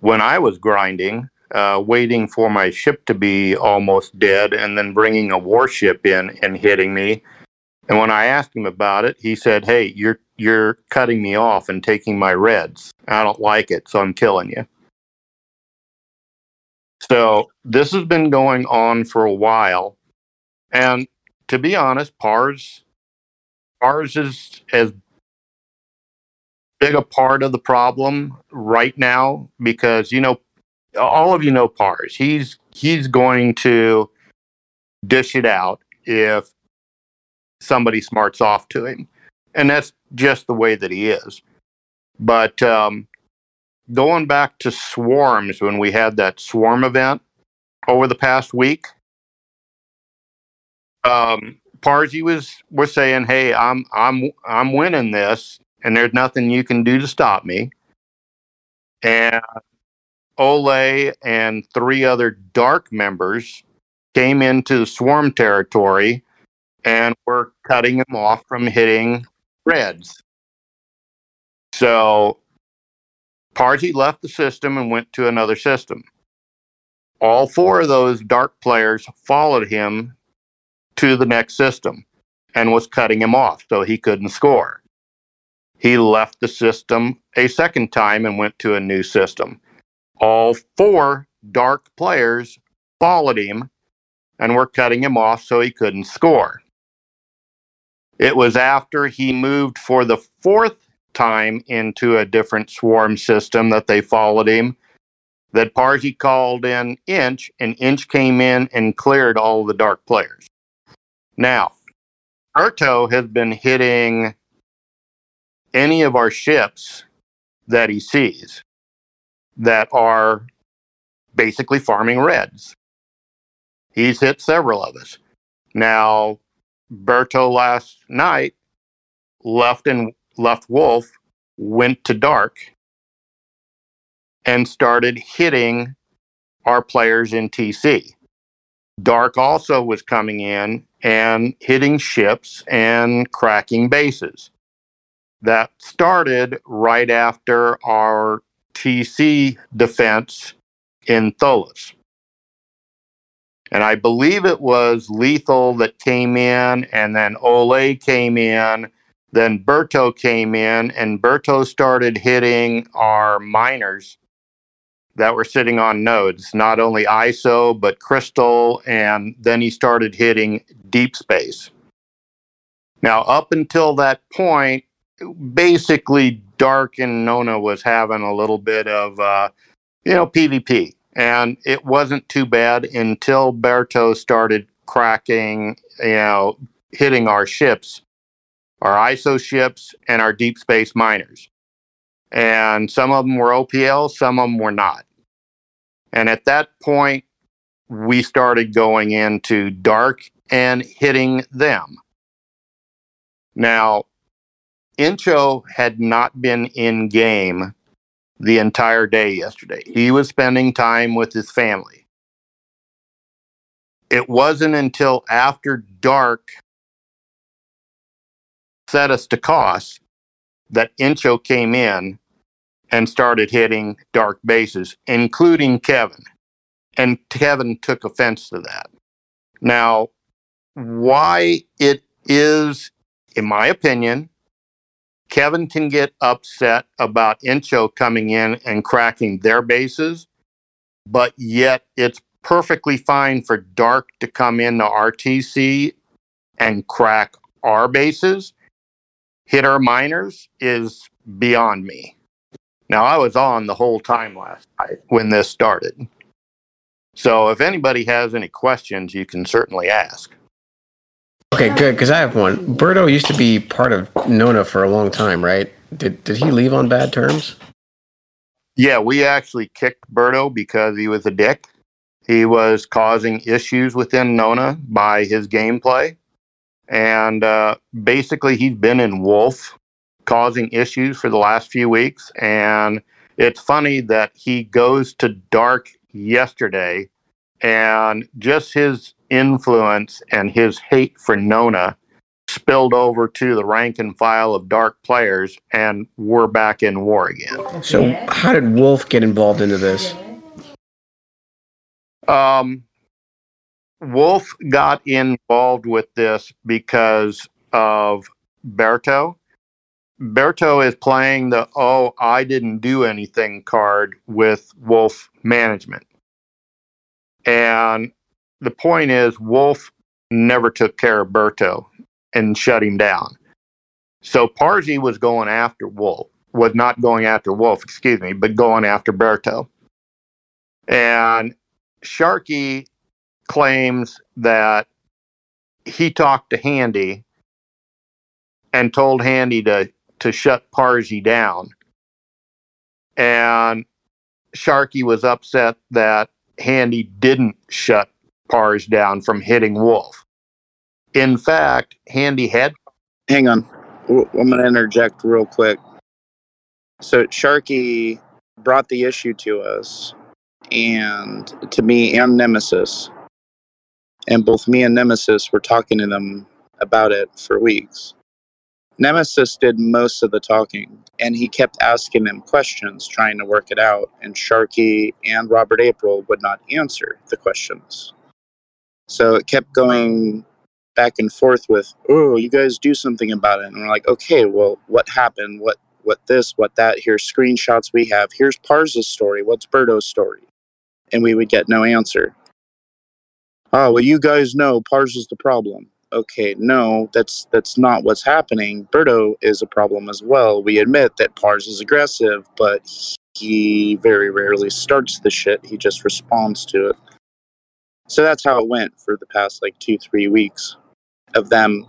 when I was grinding, uh, waiting for my ship to be almost dead, and then bringing a warship in and hitting me. And when I asked him about it, he said, "Hey, you're you're cutting me off and taking my reds. I don't like it, so I'm killing you." So this has been going on for a while, and to be honest, Pars Pars is as big a part of the problem right now because you know all of you know Pars. He's he's going to dish it out if somebody smarts off to him. And that's just the way that he is. But um, going back to swarms, when we had that swarm event over the past week, um, Parsi was was saying, "Hey, I'm I'm I'm winning this, and there's nothing you can do to stop me." And Ole and three other dark members came into swarm territory and were cutting him off from hitting reds. So Parsi left the system and went to another system. All four of those dark players followed him to the next system and was cutting him off so he couldn't score. He left the system a second time and went to a new system. All four dark players followed him and were cutting him off so he couldn't score. It was after he moved for the fourth time into a different swarm system that they followed him that Parsi called in Inch, and Inch came in and cleared all the dark players. Now, Berto has been hitting any of our ships that he sees that are basically farming reds. He's hit several of us. Now, Berto last night left and left Wolf, went to Dark, and started hitting our players in TC. Dark also was coming in and hitting ships and cracking bases. That started right after our TC defense in Tholis. And I believe it was Lethal that came in, and then Ole came in Then Berto came in and Berto started hitting our miners that were sitting on nodes, not only ISO, but crystal. And then he started hitting deep space. Now, up until that point, basically Dark and Nona was having a little bit of, uh, you know, PvP. And it wasn't too bad until Berto started cracking, you know, hitting our ships, our ISO ships, and our deep space miners. And some of them were OPL, some of them were not. And at that point, we started going into dark and hitting them. Now, Incho had not been in game the entire day yesterday. He was spending time with his family. It wasn't until after dark set us to KOS that Incho came in and started hitting dark bases, including Kevin. And Kevin took offense to that. Now, why it is, in my opinion, Kevin can get upset about Incho coming in and cracking their bases, but yet it's perfectly fine for Dark to come into RTC and crack our bases. Hit our miners is beyond me. Now, I was on the whole time last night when this started. So if anybody has any questions, you can certainly ask. Okay, good. Because I have one. Berto used to be part of Nona for a long time, right? Did did he leave on bad terms? Yeah, we actually kicked Berto because he was a dick. He was causing issues within Nona by his gameplay. And uh, basically, he's been in Wolf causing issues for the last few weeks. And it's funny that he goes to Dark yesterday and just his influence and his hate for Nona spilled over to the rank and file of dark players, and we're back in war again. So, how did Wolf get involved into this? Um, Wolf got involved with this because of Berto. Berto is playing the oh, I didn't do anything card with Wolf management. And the point is, Wolf never took care of Berto and shut him down. So Parsi was going after Wolf, was not going after Wolf, excuse me, but going after Berto. And Sharkey claims that he talked to Handy and told Handy to to shut Parsi down. And Sharkey was upset that Handy didn't shut Pars down from hitting Wolf. In fact, Handy had. Hang on. I'm going to interject real quick. So, Sharkey brought the issue to us and to me and Nemesis. And both me and Nemesis were talking to them about it for weeks. Nemesis did most of the talking, and he kept asking him questions, trying to work it out, and Sharky and Robert April would not answer the questions. So it kept going back and forth with, oh, you guys do something about it. And we're like, okay, well, what happened? What what this, what that? Here's screenshots we have. Here's Parza's story. What's Berto's story? And we would get no answer. Oh, well, you guys know Parza's the problem okay, no, that's that's not what's happening. Berto is a problem as well. We admit that Pars is aggressive, but he very rarely starts the shit. He just responds to it. So that's how it went for the past like two, three weeks of them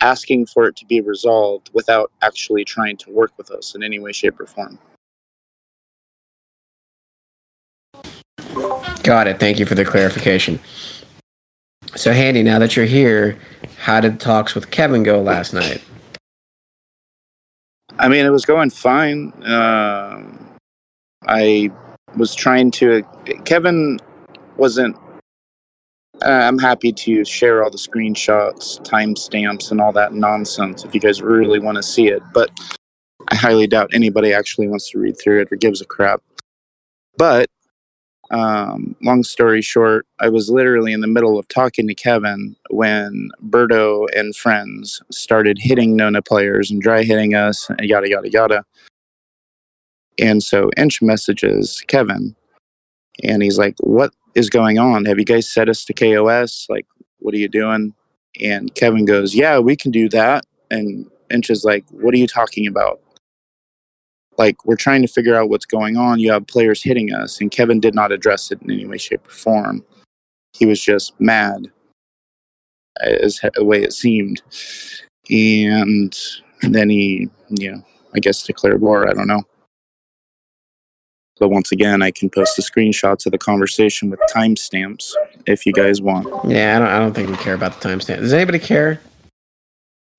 asking for it to be resolved without actually trying to work with us in any way, shape, or form. Got it. Thank you for the clarification. So, Handy, now that you're here, how did talks with Kevin go last night? I mean, it was going fine. Uh, I was trying to. Kevin wasn't. Uh, I'm happy to share all the screenshots, timestamps, and all that nonsense if you guys really want to see it. But I highly doubt anybody actually wants to read through it or gives a crap. But um, long story short, I was literally in the middle of talking to Kevin when Berto and friends started hitting Nona players and dry hitting us, and yada, yada, yada. And so Inch messages Kevin, and he's like, What is going on? Have you guys set us to KOS? Like, what are you doing? And Kevin goes, Yeah, we can do that. And Inch is like, What are you talking about? Like we're trying to figure out what's going on you have players hitting us and kevin did not address it in any way shape or form he was just mad as the way it seemed and then he you know i guess declared war i don't know but once again i can post the screenshots of the conversation with timestamps if you guys want Yeah, I don't. I don't think we care about the timestamp. Does anybody care?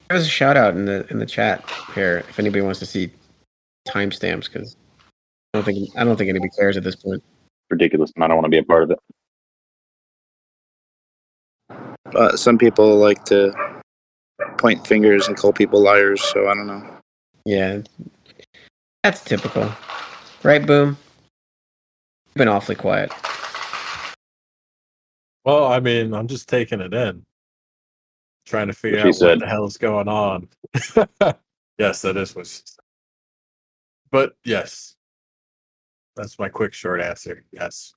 There's a shout out in the in the chat here if anybody wants to see timestamps because I don't think I don't think anybody cares at this point. Ridiculous, and I don't want to be a part of it. but some people like to point fingers and call people liars so i don't know Yeah, that's typical, right? Boom. You've been awfully quiet. Well, I mean, I'm just taking it in, trying to figure What out said. what the hell is going on. yes, that is what she said. But yes, that's my quick, short answer. Yes.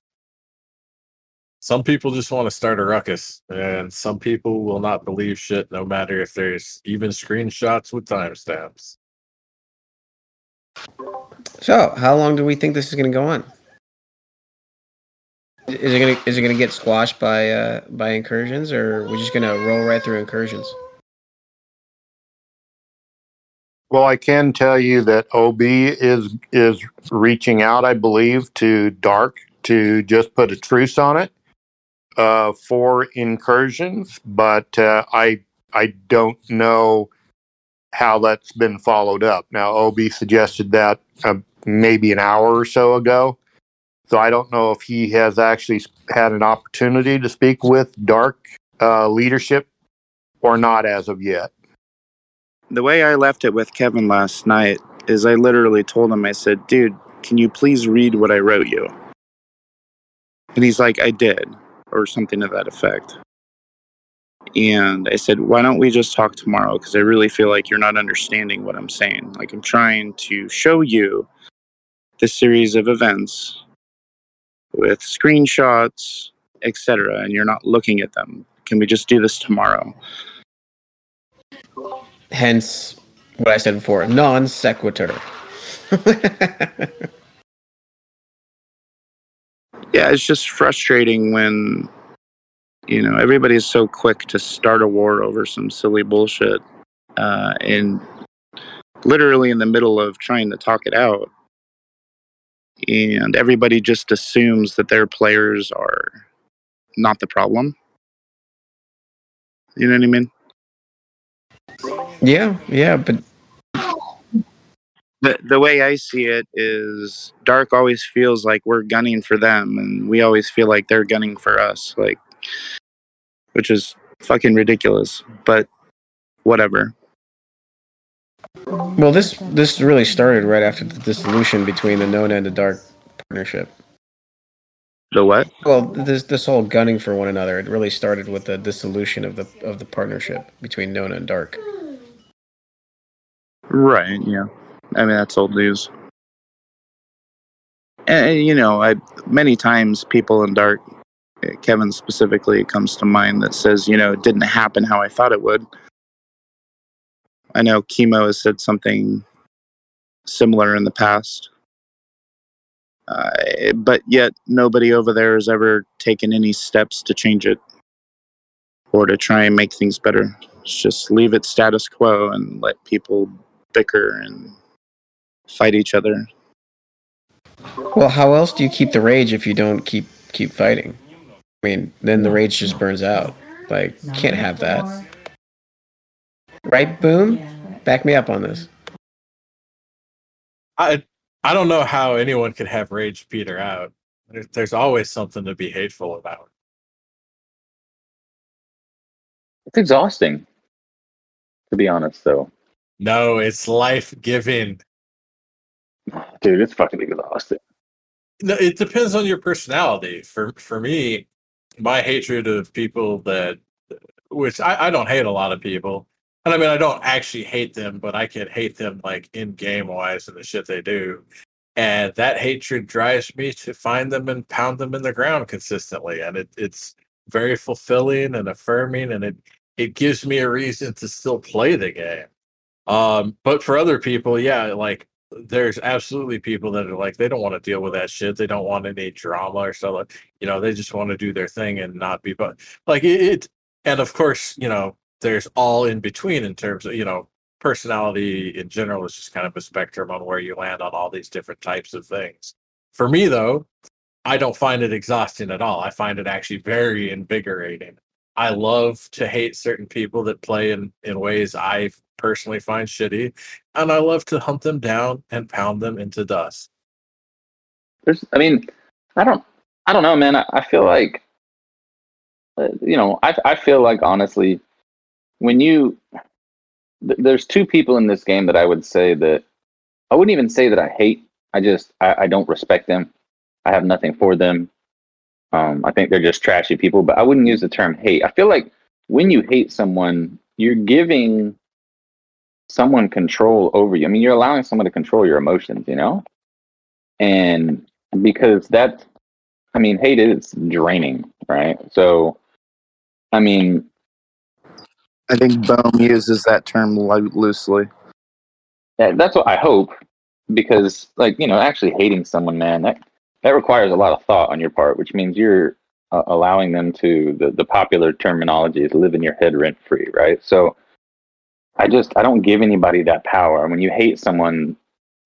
Some people just want to start a ruckus, and some people will not believe shit, no matter if there's even screenshots with timestamps. So, how long do we think this is going to go on? Is it going to is it going to get squashed by uh, by incursions, or are we just going to roll right through incursions? Well, I can tell you that OB is is reaching out, I believe, to Dark to just put a truce on it uh, for incursions, but uh, I I don't know how that's been followed up. Now, OB suggested that uh, maybe an hour or so ago, so I don't know if he has actually had an opportunity to speak with Dark uh, leadership or not as of yet. The way I left it with Kevin last night is I literally told him, I said, dude, can you please read what I wrote you? And he's like, I did, or something to that effect. And I said, why don't we just talk tomorrow? Because I really feel like you're not understanding what I'm saying. Like, I'm trying to show you the series of events with screenshots, etc., and you're not looking at them. Can we just do this tomorrow? Hence, what I said before: non sequitur. yeah, it's just frustrating when you know everybody's so quick to start a war over some silly bullshit, uh, and literally in the middle of trying to talk it out, and everybody just assumes that their players are not the problem. You know what I mean? Yeah, yeah, but the the way I see it is Dark always feels like we're gunning for them and we always feel like they're gunning for us like which is fucking ridiculous but whatever well, this this really started right after the dissolution between the Nona and the Dark partnership. the what Well, this this whole gunning for one another it really started with the dissolution of the of the partnership between Nona and Dark. Right yeah. I mean that's old news. And, you know I many times people in Dark uh, Kevin specifically comes to mind that says you know it didn't happen how I thought it would. I know Chemo has said something similar in the past. Uh, but yet nobody over there has ever taken any steps to change it or to try and make things better. It's just leave it status quo and let people bicker and fight each other. Well, how else do you keep the rage if you don't keep keep fighting? I mean, then the rage just burns out. Like, can't have that. Right, Boom? Back me up on this. I I don't know how anyone could have rage peter out. There's always something to be hateful about. It's exhausting, to be honest. Though, No, it's life giving. dude, it's fucking exhausting. No, it depends on your personality. For for me, my hatred of people that, which I, I don't hate a lot of people, and I mean I don't actually hate them, but I can hate them like in game wise and the shit they do, and that hatred drives me to find them and pound them in the ground consistently, and it, it's very fulfilling and affirming, and it it gives me a reason to still play the game. Um, but for other people, yeah, like there's absolutely people that are like they don't want to deal with that shit. They don't want any drama or stuff. Like, you know, they just want to do their thing and not be. But like it, it, and of course, you know, there's all in between in terms of you know personality in general is just kind of a spectrum on where you land on all these different types of things. For me, though, I don't find it exhausting at all. I find it actually very invigorating. I love to hate certain people that play in, in ways I personally find shitty, and I love to hunt them down and pound them into dust. There's, I mean, I don't, I don't know, man. I, I feel like, uh, you know, I, I feel like honestly, when you, th- there's two people in this game that I would say that I wouldn't even say that I hate. I just, I, I don't respect them. I have nothing for them. Um, I think they're just trashy people, but I wouldn't use the term hate. I feel like when you hate someone, you're giving someone control over you. I mean, you're allowing someone to control your emotions, you know? And because that, I mean, hate is draining, right? So, I mean, I think Boom uses that term lo- loosely. that's what I hope because, like, you know, actually hating someone, man, that that requires a lot of thought on your part, which means you're uh, allowing them to the, the popular terminology is live in your head rent free, right? So I just I don't give anybody that power. When you hate someone,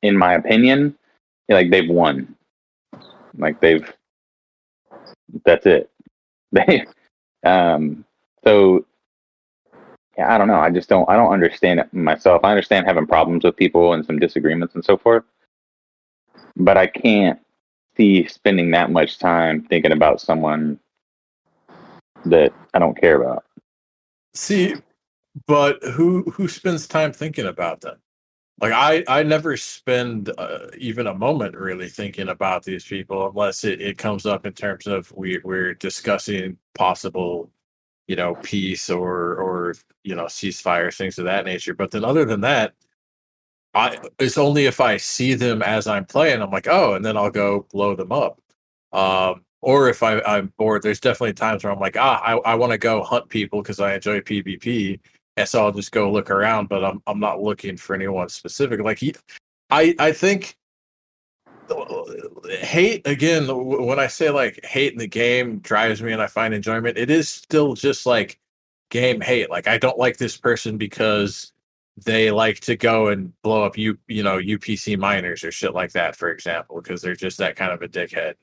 in my opinion, like they've won. Like they've that's it. They um so yeah, I don't know. I just don't I don't understand it myself. I understand having problems with people and some disagreements and so forth. But I can't see spending that much time thinking about someone that I don't care about. See, but who who spends time thinking about them? Like I I never spend uh, even a moment really thinking about these people unless it, it comes up in terms of we we're discussing possible you know peace or or you know ceasefire things of that nature. But then other than that, I it's only if I see them as I'm playing, I'm like, oh, and then I'll go blow them up. Um, or if I, I'm bored, there's definitely times where I'm like, ah, I, I want to go hunt people because I enjoy PvP, and so I'll just go look around. But I'm I'm not looking for anyone specific. Like he, I I think hate again when I say like hate in the game drives me and I find enjoyment. It is still just like game hate. Like I don't like this person because they like to go and blow up you you know UPC miners or shit like that, for example, because they're just that kind of a dickhead.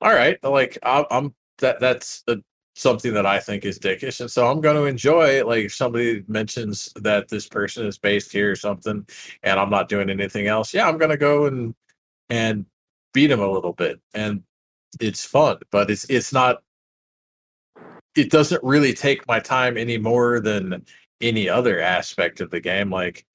All right, like I'm, I'm that that's a, something that I think is dickish, and so I'm going to enjoy. Like somebody mentions that this person is based here or something, and I'm not doing anything else. Yeah, I'm going to go and and beat him a little bit, and it's fun, but it's it's not. It doesn't really take my time any more than any other aspect of the game. Like,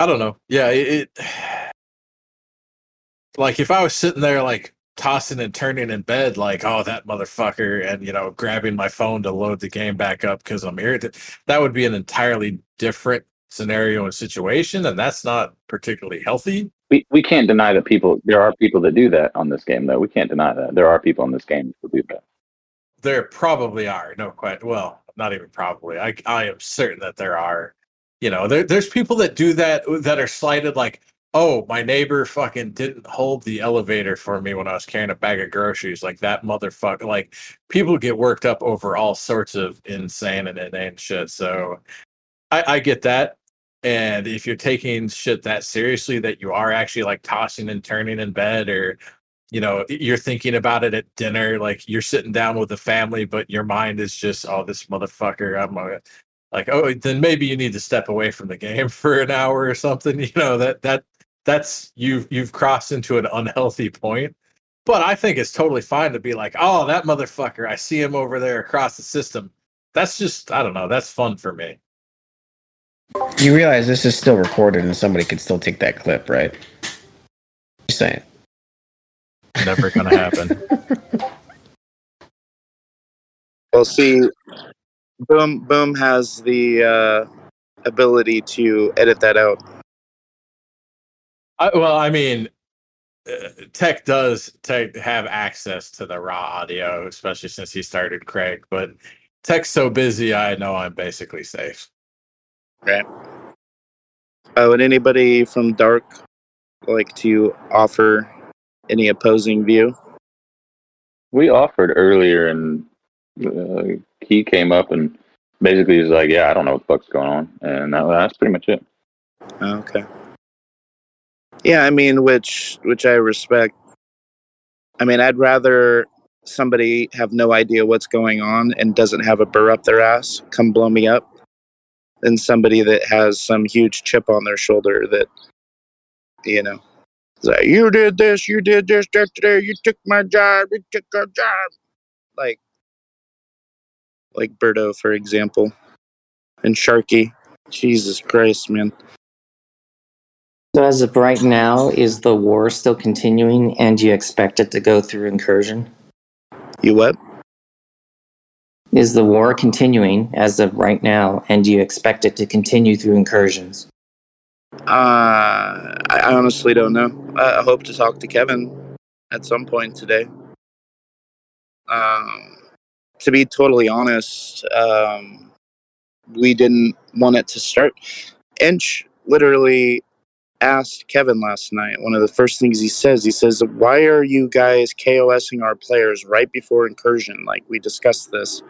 I don't know. Yeah, it, it like if I was sitting there like tossing and turning in bed, like, oh, that motherfucker, and you know, grabbing my phone to load the game back up because I'm irritated, that would be an entirely different scenario and situation, and that's not particularly healthy. We we can't deny that people there are people that do that on this game though. We can't deny that. There are people in this game who do that. There probably are, no quite well, not even probably. I I am certain that there are. You know, there, there's people that do that that are slighted like, oh, my neighbor fucking didn't hold the elevator for me when I was carrying a bag of groceries. Like that motherfucker. Like people get worked up over all sorts of insane and inane shit. So I, I get that. And if you're taking shit that seriously, that you are actually like tossing and turning in bed, or you know, you're thinking about it at dinner, like you're sitting down with the family, but your mind is just, oh, this motherfucker, I'm a, like, oh, then maybe you need to step away from the game for an hour or something. You know that that that's you've you've crossed into an unhealthy point. But I think it's totally fine to be like, oh, that motherfucker, I see him over there across the system. That's just, I don't know, that's fun for me. You realize this is still recorded and somebody could still take that clip, right? Just saying. never going to happen. Well, see, Boom Boom has the uh, ability to edit that out. I, well, I mean, uh, Tech does tech have access to the raw audio, especially since he started Craig. But Tech's so busy, I know I'm basically safe. Right. Uh, would anybody from Dark like to offer any opposing view? We offered earlier, and uh, he came up and basically was like, "Yeah, I don't know what the fuck's going on," and that, that's pretty much it. Okay. Yeah, I mean, which which I respect. I mean, I'd rather somebody have no idea what's going on and doesn't have a burr up their ass come blow me up than somebody that has some huge chip on their shoulder that you know like, you did this you did this yesterday you took my job you took our job. Like like Berto for example and Sharky. Jesus Christ man So as of right now, is the war still continuing, and do you expect it to go through incursion? you what Is the war continuing as of right now, and do you expect it to continue through incursions? Uh, I honestly don't know. I I hope to talk to Kevin at some point today. Um, to be totally honest, um, we didn't want it to start. Inch literally asked Kevin last night. One of the first things he says, he says, "Why are you guys KOSing our players right before incursion? Like we discussed this.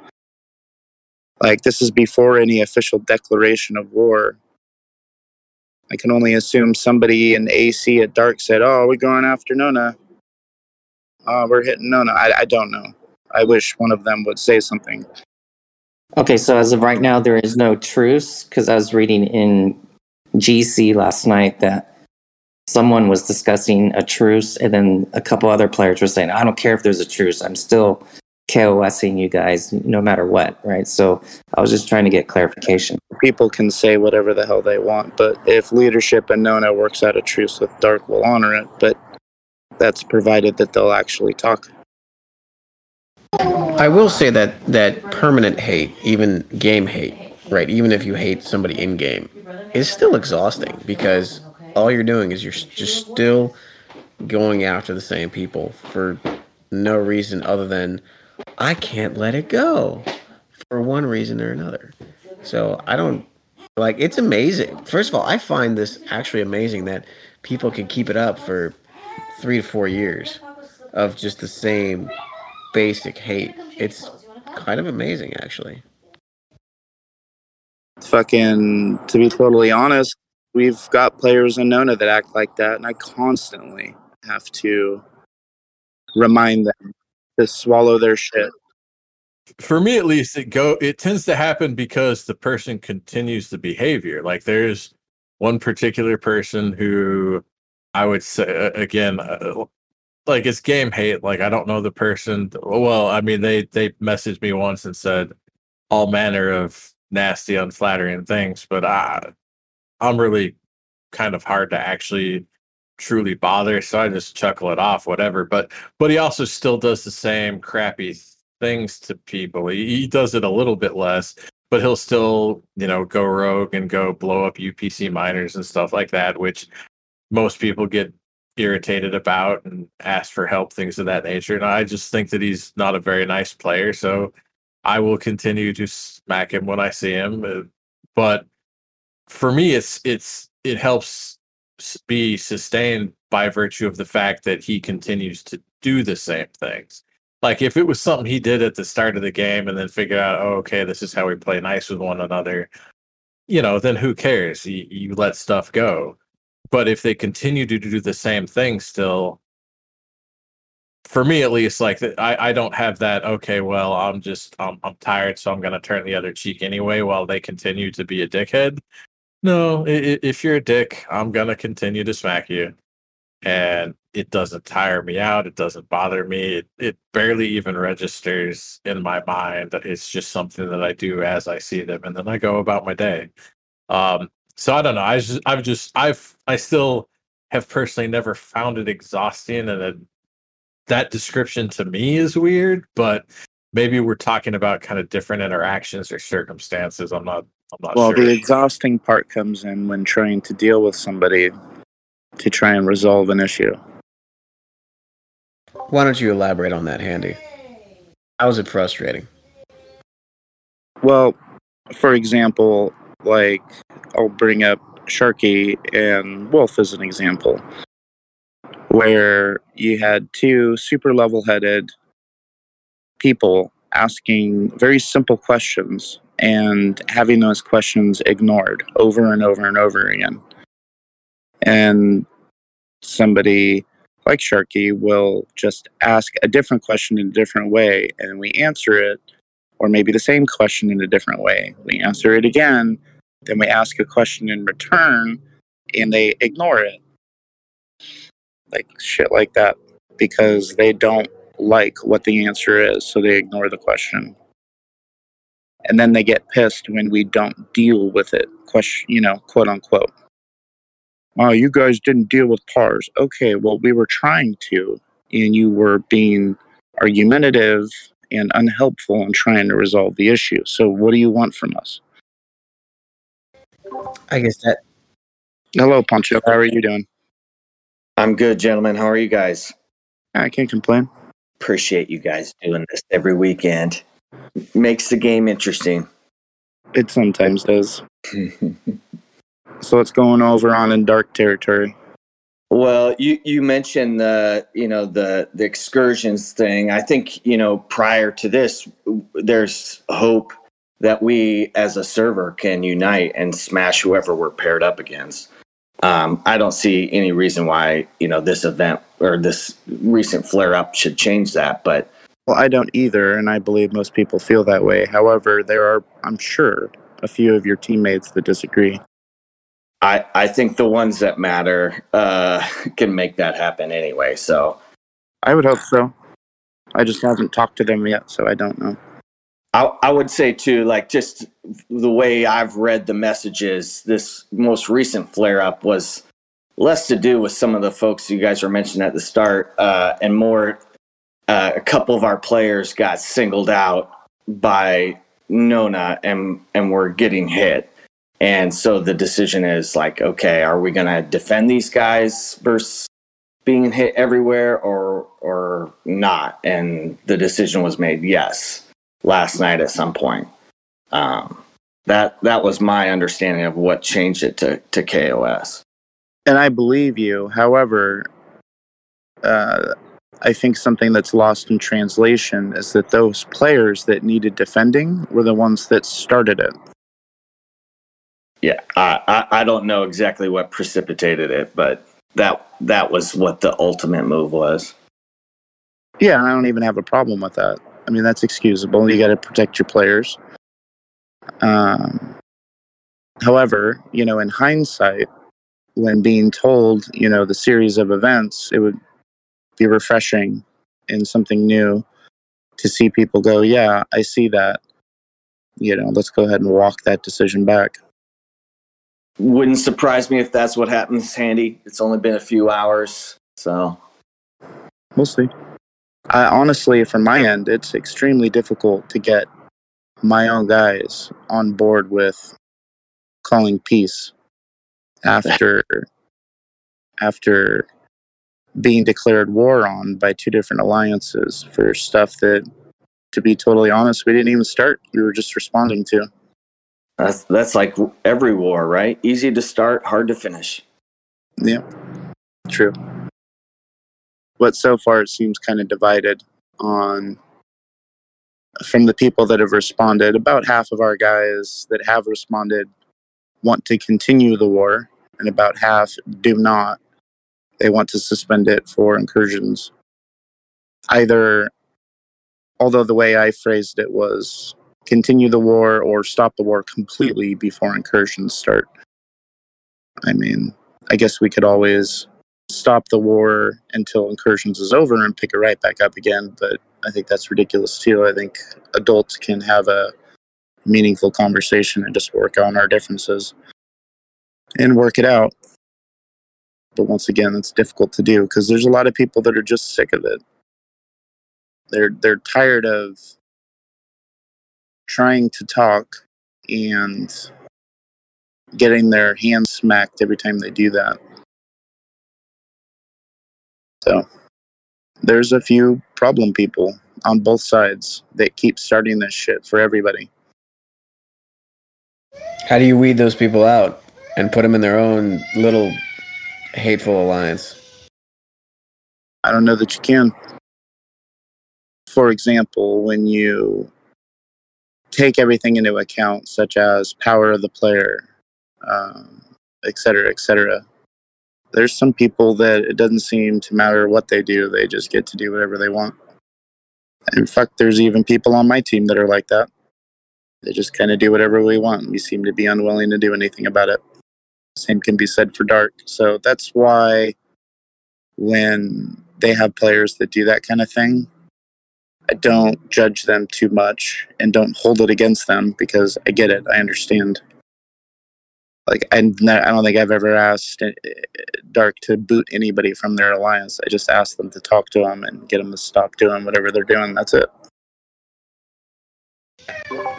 Like this is before any official declaration of war." I can only assume somebody in AC at Dark said, "Oh, we're going after Nona. Oh, we're hitting Nona." I, I don't know. I wish one of them would say something. Okay, so as of right now, there is no truce because I was reading in GC last night that someone was discussing a truce, and then a couple other players were saying, "I don't care if there's a truce. I'm still KOSing you guys no matter what." Right. So I was just trying to get clarification. People can say whatever the hell they want, but if leadership and Nona works out a truce with Dark, we'll honor it. But that's provided that they'll actually talk. I will say that that permanent hate, even game hate, right? Even if you hate somebody in game, is still exhausting because all you're doing is you're just still going after the same people for no reason other than I can't let it go for one reason or another. So I don't like it's amazing. First of all, I find this actually amazing that people can keep it up for three to four years of just the same basic hate. It's kind of amazing, actually. Fucking, to be totally honest, we've got players in Nona that act like that, and I constantly have to remind them to swallow their shit. For me, at least, it go it tends to happen because the person continues the behavior. Like there's one particular person who I would say again, uh, like it's game hate. Like I don't know the person. Well, I mean they they messaged me once and said all manner of nasty, unflattering things, but I I'm really kind of hard to actually truly bother, so I just chuckle it off, whatever. But but he also still does the same crappy things to people. He, he does it a little bit less, but he'll still you know go rogue and go blow up UPC miners and stuff like that, which most people get irritated about and ask for help, things of that nature. And I just think that he's not a very nice player, so I will continue to smack him when I see him. uh, But for me, it's it's it helps be sustained by virtue of the fact that he continues to do the same things. Like if it was something he did at the start of the game and then figured out, oh, okay, this is how we play nice with one another, you know, then who cares? You, you let stuff go. But if they continue to do the same thing still, for me at least, like I, I don't have that. Okay, well, I'm just I'm, I'm tired, so I'm gonna turn the other cheek anyway while they continue to be a dickhead. No, i- i- if you're a dick, I'm gonna continue to smack you, and it doesn't tire me out. It doesn't bother me. It, it barely even registers in my mind. It's just something that I do as I see them, and then I go about my day. Um, so I don't know. I just, I've just, I've, I still have personally never found it exhausting, and that description to me is weird, but maybe we're talking about kind of different interactions or circumstances. I'm not. I'm not sure. Well, sure. the exhausting part comes in when trying to deal with somebody to try and resolve an issue. Why don't you elaborate on that, Handy? How is it frustrating? Well, for example, like I'll bring up Sharky and Wolf as an example, where you had two super level headed people asking very simple questions and having those questions ignored over and over and over again. And somebody like Sharky will just ask a different question in a different way and we answer it or maybe the same question in a different way. We answer it again, then we ask a question in return, and they ignore it. Like shit like that. Because they don't like what the answer is, so they ignore the question. And then they get pissed when we don't deal with it, question, you know, quote unquote. Oh, you guys didn't deal with pars. Okay, well, we were trying to, and you were being argumentative and unhelpful in trying to resolve the issue. So, what do you want from us? I guess that Hello, Poncho. How are you doing? I'm good, gentlemen. How are you guys? I can't complain. Appreciate you guys doing this every weekend. Makes the game interesting. It sometimes does. So, what's going over on in dark territory? Well, you you mentioned the you know the the excursions thing. I think you know prior to this, there's hope that we as a server can unite and smash whoever we're paired up against. Um, I don't see any reason why you know this event or this recent flare up should change that. But Well, I don't either, and I believe most people feel that way. However, there are, I'm sure, a few of your teammates that disagree. I I think the ones that matter uh, can make that happen anyway. So I would hope so. I just haven't talked to them yet, so I don't know. I, I would say too, like just the way I've read the messages, this most recent flare up was less to do with some of the folks you guys were mentioning at the start, uh, and more uh, a couple of our players got singled out by Nona and and were getting hit. And so the decision is like, okay, are we going to defend these guys versus being hit everywhere or or not? And the decision was made yes last night at some point. Um, that that was my understanding of what changed it to to KOS. And I believe you. However, uh, I think something that's lost in translation is that those players that needed defending were the ones that started it. Yeah, I, I I don't know exactly what precipitated it, but that that was what the ultimate move was. Yeah, and I don't even have a problem with that. I mean, that's excusable. You got to protect your players. Um, however, you know, in hindsight, when being told, you know, the series of events, it would be refreshing and something new to see people go, yeah, I see that. You know, let's go ahead and walk that decision back. Wouldn't surprise me if that's what happens, Handy. It's only been a few hours, so We'll see. I, honestly, from my end, it's extremely difficult to get my own guys on board with calling peace after after being declared war on by two different alliances for stuff that, to be totally honest, we didn't even start. We were just responding to. that's that's like every war, right? Easy to start, hard to finish. Yeah, true. But so far, it seems kind of divided on from the people that have responded. About half of our guys that have responded want to continue the war, and about half do not. They want to suspend it for incursions. Either, although the way I phrased it was continue the war or stop the war completely before incursions start. I mean, I guess we could always stop the war until incursions is over and pick it right back up again, but I think that's ridiculous too. I think adults can have a meaningful conversation and just work on our differences and work it out. But once again, it's difficult to do because there's a lot of people that are just sick of it. They're they're tired of trying to talk and getting their hands smacked every time they do that. So there's a few problem people on both sides that keep starting this shit for everybody. How do you weed those people out and put them in their own little hateful alliance? I don't know that you can. For example, when you take everything into account, such as power of the player, um, et cetera, et cetera, there's some people that it doesn't seem to matter what they do, they just get to do whatever they want. In fact, there's even people on my team that are like that. They just kind of do whatever we want. We seem to be unwilling to do anything about it. Same can be said for Dark. So that's why when they have players that do that kind of thing, I don't judge them too much and don't hold it against them because I get it. I understand. Like I, I don't think I've ever asked uh, Dark to boot anybody from their alliance. I just ask them to talk to them and get them to stop doing whatever they're doing. That's it.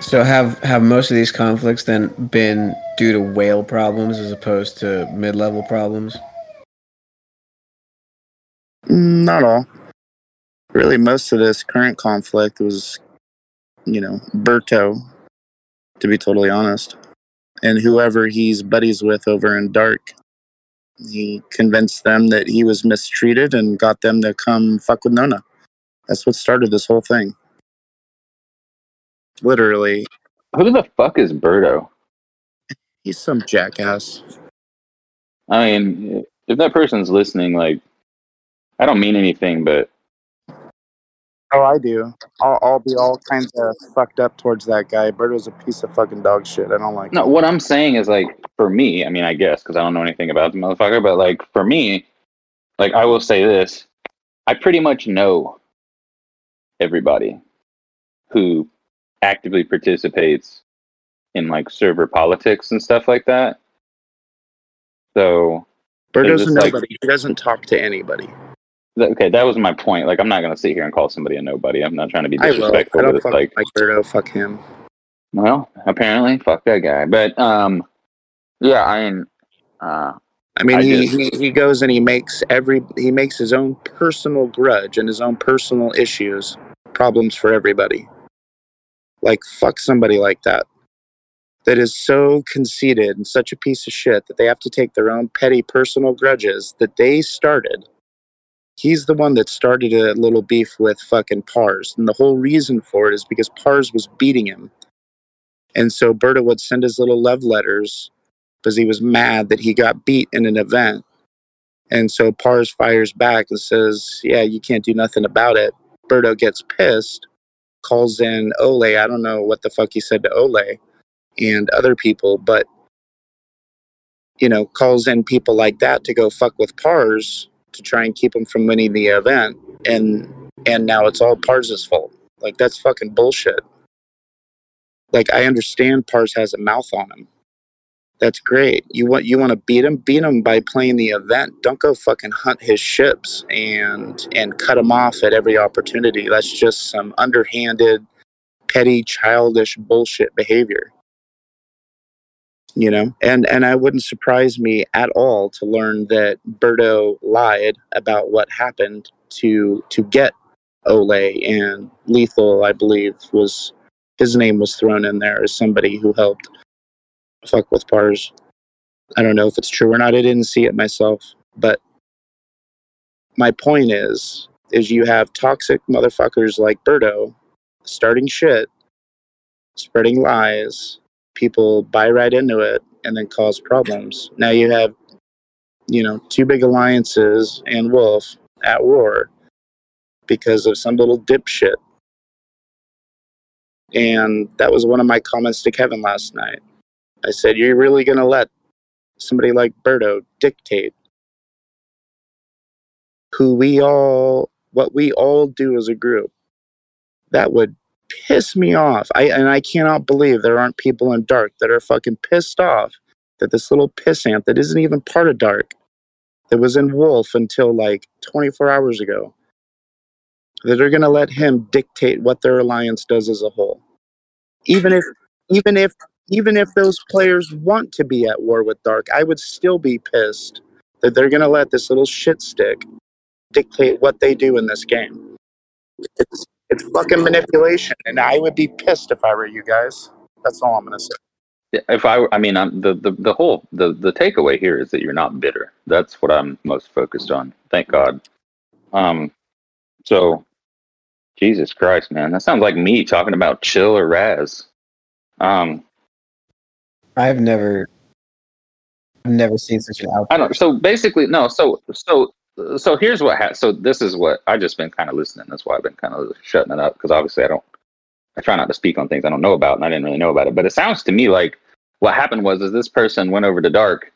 So have have most of these conflicts then been due to whale problems as opposed to mid level problems? Mm, Not all. Really, most of this current conflict was, you know, Berto, to be totally honest, and whoever he's buddies with over in Dark. He convinced them that he was mistreated and got them to come fuck with Nona. That's what started this whole thing. Literally, Who the fuck is Berto? he's some jackass. I mean, if that person's listening, like, I don't mean anything, but Oh, I do. I'll, I'll be all kinds of fucked up towards that guy. Berto's a piece of fucking dog shit. I don't like no. What I'm saying is like, for me, I mean, I guess because I don't know anything about the motherfucker, but like for me, like I will say this: I pretty much know everybody who actively participates in like server politics and stuff like that. So Berto's it's a like- nobody. he doesn't talk to anybody. Okay, that was my point. Like, I'm not gonna sit here and call somebody a nobody. I'm not trying to be I will. I disrespectful, but don't fuck like, Berto. Fuck him. well, apparently, fuck that guy. But um, yeah, I mean, uh, I mean, I he, just- he he goes and he makes every he makes his own personal grudge and his own personal issues problems for everybody. Like fuck somebody like that. That is so conceited and such a piece of shit that they have to take their own petty personal grudges that they started. He's the one that started a little beef with fucking Pars, and the whole reason for it is because Pars was beating him. And so Berto would send his little love letters because he was mad that he got beat in an event. And so Pars fires back and says, Yeah, you can't do nothing about it. Berto gets pissed, calls in Ole. I don't know what the fuck he said to Ole and other people, but, you know, calls in people like that to go fuck with Pars to try and keep him from winning the event. And, and now it's all Pars's fault. Like, that's fucking bullshit. Like, I understand Pars has a mouth on him that's great. You want you want to beat him, beat him by playing the event. Don't go fucking hunt his ships and and cut him off at every opportunity. That's just some underhanded, petty, childish bullshit behavior. You know, and and I wouldn't surprise me at all to learn that Berto lied about what happened to to get Ole and Lethal. I believe was his name was thrown in there as somebody who helped fuck with Pars. I don't know if it's true or not. I didn't see it myself, but my point is, is you have toxic motherfuckers like Berto starting shit, spreading lies. People buy right into it and then cause problems. Now you have, you know, two big alliances and Wolf at war because of some little dipshit. And that was one of my comments to Kevin last night. I said, You're really going to let somebody like Berto dictate who we all, what we all do as a group? That would piss me off. I And I cannot believe there aren't people in Dark that are fucking pissed off that this little pissant that isn't even part of Dark, that was in Wolf until like 24 hours ago, that are going to let him dictate what their alliance does as a whole. Even if, even if, even if those players want to be at war with Dark, I would still be pissed that they're going to let this little shit stick dictate what they do in this game. It's it's fucking manipulation, and I would be pissed if I were you guys. That's all I'm going to say. Yeah, If I, I mean, I'm, the, the the whole the the takeaway here is that you're not bitter. That's what I'm most focused on. Thank God. Um, so, Jesus Christ, man, that sounds like me talking about chill or Raz. Um, I've never, I've never seen such an out. I don't. So basically, no. So so so here's what. Ha- so this is what I just been kind of listening. That's why I've been kind of shutting it up because obviously I don't. I try not to speak on things I don't know about, and I didn't really know about it. But it sounds to me like what happened was is this person went over to Dark,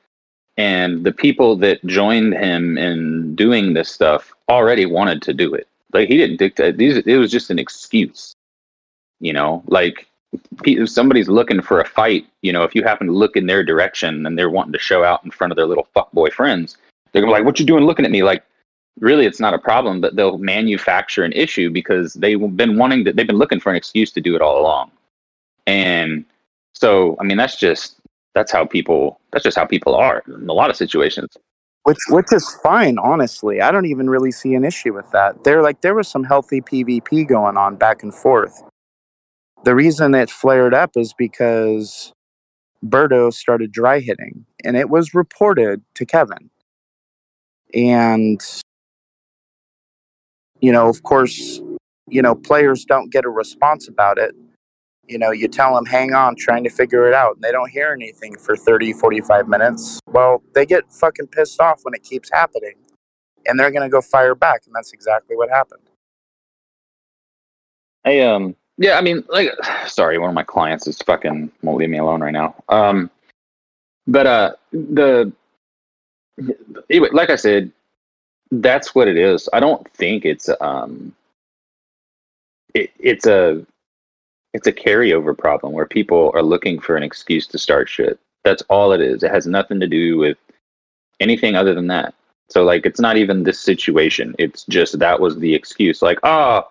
and the people that joined him in doing this stuff already wanted to do it. Like he didn't dictate. These it was just an excuse. You know, like if somebody's looking for a fight, you know, if you happen to look in their direction and they're wanting to show out in front of their little fuckboy friends, they're gonna be like, "What you doing looking at me?" Like, really, it's not a problem, but they'll manufacture an issue because they've been wanting to. They've been looking for an excuse to do it all along, and so I mean, that's just that's how people. That's just how people are in a lot of situations. which which is fine honestly i don't even really see an issue with that there like there was some healthy pvp going on back and forth the reason it flared up is because Berto started dry hitting and it was reported to kevin and you know of course you know players don't get a response about it. You know you tell them hang on trying to figure it out and they don't hear anything for 30 45 minutes. Well they get fucking pissed off when it keeps happening and they're going to go fire back and that's exactly what happened. I um yeah, I mean like sorry, one of my clients is fucking won't leave me alone right now. Um but uh the anyway, like I said, that's what it is. I don't think it's um it, it's a it's a carryover problem where people are looking for an excuse to start shit. That's all it is. It has nothing to do with anything other than that. So like it's not even this situation. It's just that was the excuse. Like, oh,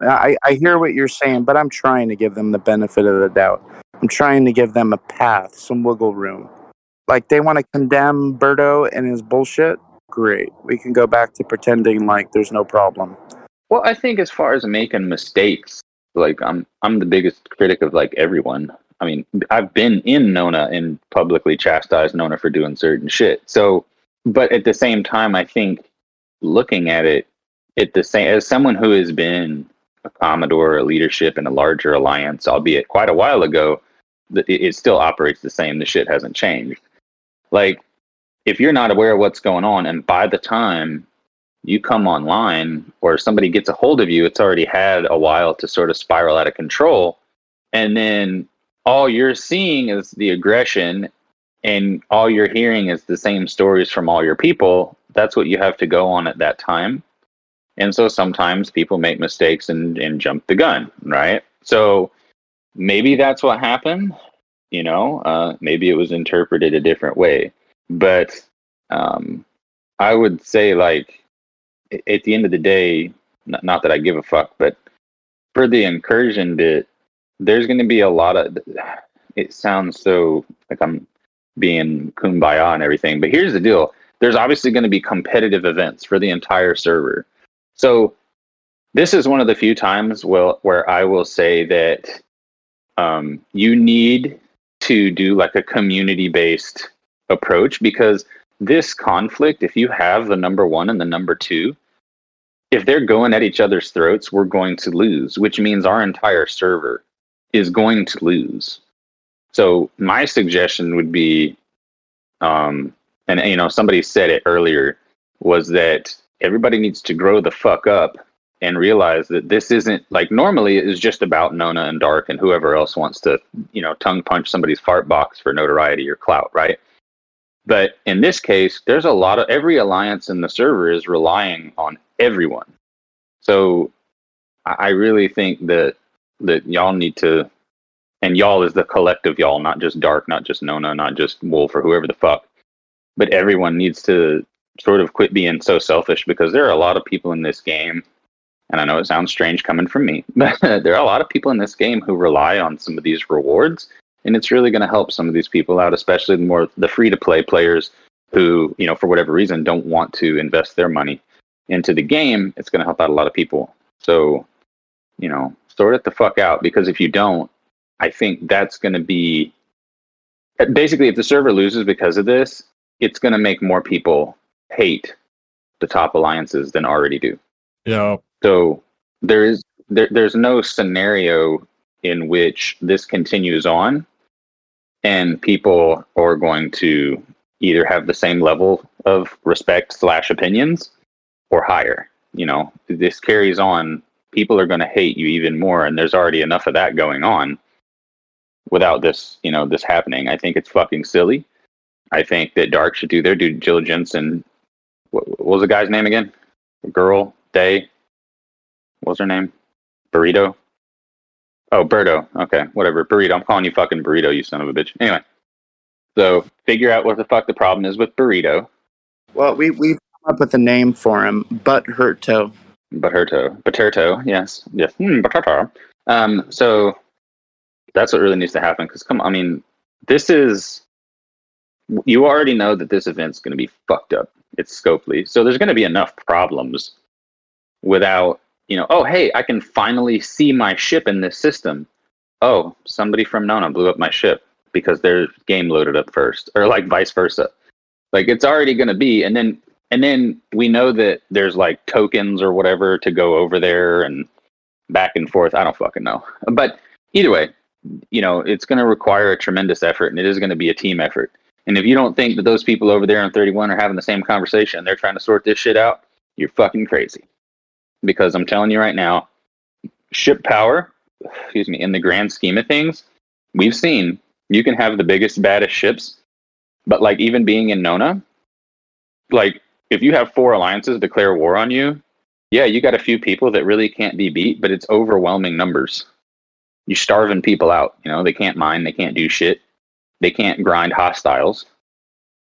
I, I hear what you're saying but i'm trying to give them the benefit of the doubt i'm trying to give them a path some wiggle room like they want to condemn Berto and his bullshit great we can go back to pretending like there's no problem Well, I think as far as making mistakes, like I'm I'm the biggest critic of like everyone. I mean, I've been in Nona and publicly chastised Nona for doing certain shit. So, but at the same time, I think looking at it, at the same as someone who has been a commodore, a leadership in a larger alliance, albeit quite a while ago, it still operates the same. The shit hasn't changed. Like, if you're not aware of what's going on, and by the time you come online or somebody gets a hold of you, it's already had a while to sort of spiral out of control. And then all you're seeing is the aggression, and all you're hearing is the same stories from all your people. That's what you have to go on at that time. And so sometimes people make mistakes and, and jump the gun, right? So maybe that's what happened. You know, uh, maybe it was interpreted a different way. But um, I would say, like, at the end of the day, not, not that I give a fuck, but for the incursion bit, there's going to be a lot of. It sounds so like I'm being kumbaya and everything, but here's the deal: there's obviously going to be competitive events for the entire server. So this is one of the few times where where I will say that um, you need to do like a community based approach because this conflict, if you have the number one and the number two, if they're going at each other's throats, we're going to lose, which means our entire server is going to lose. So my suggestion would be, um, and you know, somebody said it earlier, was that everybody needs to grow the fuck up and realize that this isn't like normally it is just about Nona and Dark and whoever else wants to, you know, tongue punch somebody's fart box for notoriety or clout, right? But in this case, there's a lot of every alliance in the server is relying on everyone. So I I really think that that y'all need to and y'all is the collective y'all, not just Dark, not just Nona, not just Wolf or whoever the fuck. But everyone needs to sort of quit being so selfish because there are a lot of people in this game and I know it sounds strange coming from me, but there are a lot of people in this game who rely on some of these rewards, and it's really going to help some of these people out, especially the more the free to play players who, you know, for whatever reason, don't want to invest their money into the game. It's going to help out a lot of people. So, you know, sort it the fuck out because if you don't, I think that's going to be basically if the server loses because of this, it's going to make more people hate the top alliances than already do. Yeah. So there is there, there's no scenario in which this continues on and people are going to either have the same level of respect slash opinions or higher. You know, this carries on. People are going to hate you even more, and there's already enough of that going on without this, you know, this happening. I think it's fucking silly. I think that Dark should do their due diligence and what, what was the guy's name again? Girl, Day. What was her name? Burrito. Oh, Birdo. Okay, whatever. Burrito. I'm calling you fucking Burrito, you son of a bitch. Anyway, so figure out what the fuck the problem is with Burrito. Well, we we've come up with a name for him, Butt Hurt Toe. Butterto. Butterto, yes. Yes. Mm, Butterto. Um, so that's what really needs to happen. Because, come on, I mean, this is. You already know that this event's going to be fucked up. It's Scopely. So there's going to be enough problems without, you know, oh, hey, I can finally see my ship in this system. Oh, somebody from Nona blew up my ship because their game loaded up first, or like vice versa. Like it's already going to be, and then and then we know that there's like tokens or whatever to go over there and back and forth. I don't fucking know. But either way, you know, it's going to require a tremendous effort and it is going to be a team effort. And if you don't think that those people over there on 31 are having the same conversation, they're trying to sort this shit out, you're fucking crazy. Because I'm telling you right now, ship power, excuse me, in the grand scheme of things, we've seen you can have the biggest, baddest ships, but like even being in Nona, like if you have four alliances declare war on you, yeah, you got a few people that really can't be beat, but it's overwhelming numbers. You're starving people out. You know, they can't mine, they can't do shit, they can't grind hostiles.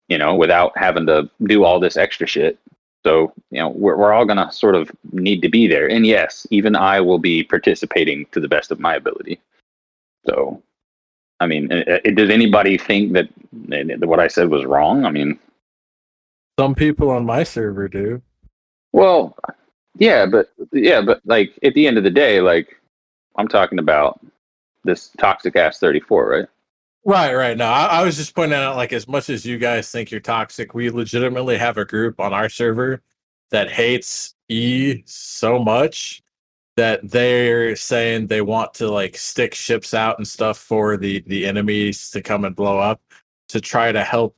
You know, without having to do all this extra shit. So, you know, we're, we're all going to sort of need to be there. And yes, even I will be participating to the best of my ability. So, I mean, uh, uh, does anybody think that, that what I said was wrong? I mean, Some people on my server do. Well, yeah, but yeah, but like at the end of the day, like I'm talking about this toxic ass 34, right? Right, right. No, I, I was just pointing out, like, as much as you guys think you're toxic, we legitimately have a group on our server that hates E so much that they're saying they want to like stick ships out and stuff for the the enemies to come and blow up to try to help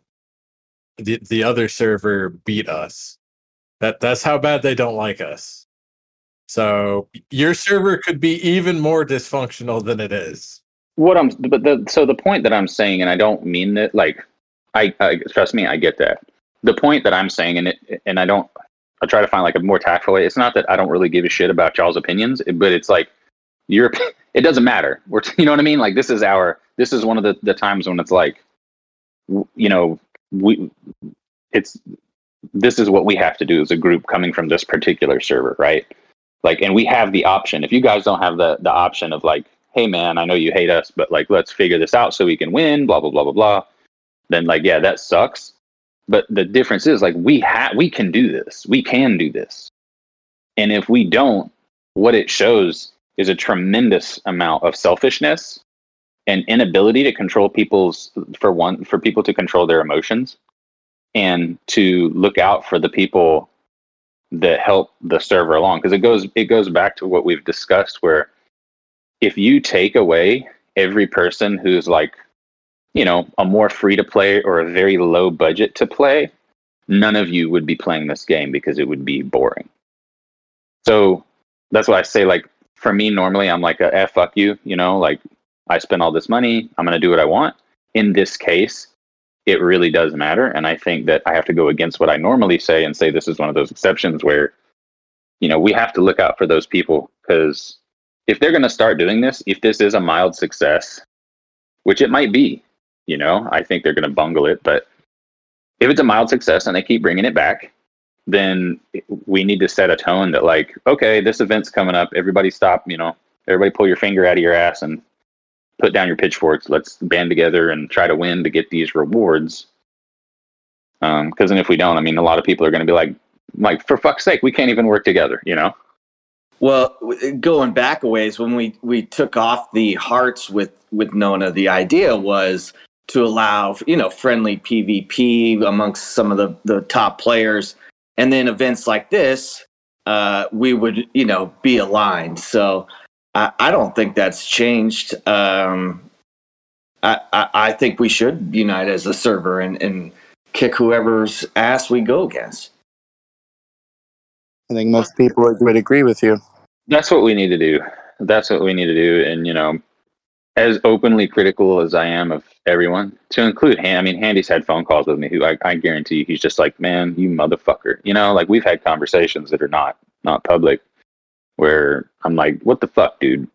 the the other server beat us. That that's how bad they don't like us. So your server could be even more dysfunctional than it is. What I'm, but the so the point that I'm saying, and I don't mean that like, I, I trust me, I get that. The point that I'm saying, and it, and I don't, I try to find like a more tactful way. It's not that I don't really give a shit about y'all's opinions, but it's like your, it doesn't matter. We're, you know what I mean? Like this is our, this is one of the the times when it's like, you know, we, it's, this is what we have to do as a group coming from this particular server, right? Like, and we have the option. If you guys don't have the the option of like, hey man, I know you hate us, but like, let's figure this out so we can win. Blah blah blah blah blah. Then like, yeah, that sucks. But the difference is like we have we can do this. We can do this. And if we don't, what it shows is a tremendous amount of selfishness and inability to control people's for one for people to control their emotions and to look out for the people that help the server along because it goes it goes back to what we've discussed where if you take away every person who's like you know a more free to play or a very low budget to play none of you would be playing this game because it would be boring so that's why i say like for me normally i'm like a eh, fuck you you know like i spend all this money i'm going to do what i want in this case it really does matter. And I think that I have to go against what I normally say and say this is one of those exceptions where, you know, we have to look out for those people because if they're going to start doing this, if this is a mild success, which it might be, you know, I think they're going to bungle it. But if it's a mild success and they keep bringing it back, then we need to set a tone that like, okay, this event's coming up. Everybody stop, you know, everybody pull your finger out of your ass and put down your pitchforks. Let's band together and try to win to get these rewards. Um, because then if we don't, I mean, a lot of people are going to be like, like for fuck's sake, we can't even work together, you know? Well, going back a ways, when we we took off the hearts with with Nona, the idea was to allow you know friendly PvP amongst some of the the top players, and then events like this, uh, we would you know be aligned. So I, I don't think that's changed. Um, I, I I think we should unite as a server and and kick whoever's ass we go against. I think most people would agree with you. That's what we need to do. That's what we need to do. And, you know, as openly critical as I am of everyone, to include I mean, Handy's had phone calls with me who I, I guarantee he's just like, man, you motherfucker. You know, like we've had conversations that are not not public where I'm like, what the fuck, dude?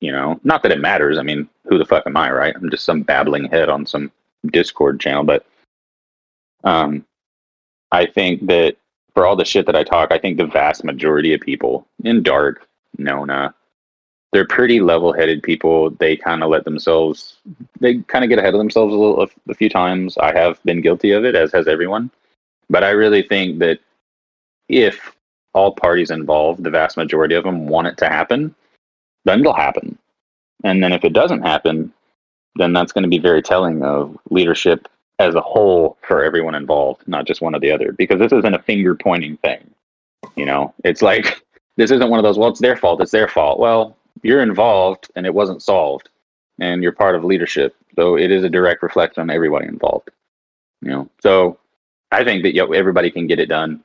You know, not that it matters. I mean, who the fuck am I, right? I'm just some babbling head on some Discord channel, but um, I think that for all the shit that I talk, I think the vast majority of people in Dark, Nona, they're pretty level-headed people. They kind of let themselves, they kind of get ahead of themselves a little, a, a few times. I have been guilty of it, as has everyone. But I really think that if all parties involved, the vast majority of them want it to happen, then it'll happen. And then if it doesn't happen, then that's going to be very telling of leadership as a whole for everyone involved, not just one or the other. Because this isn't a finger pointing thing. You know, it's like this isn't one of those, well, it's their fault, it's their fault. Well, you're involved and it wasn't solved, and you're part of leadership. So it is a direct reflection on everybody involved. You know, so I think that yo, everybody can get it done.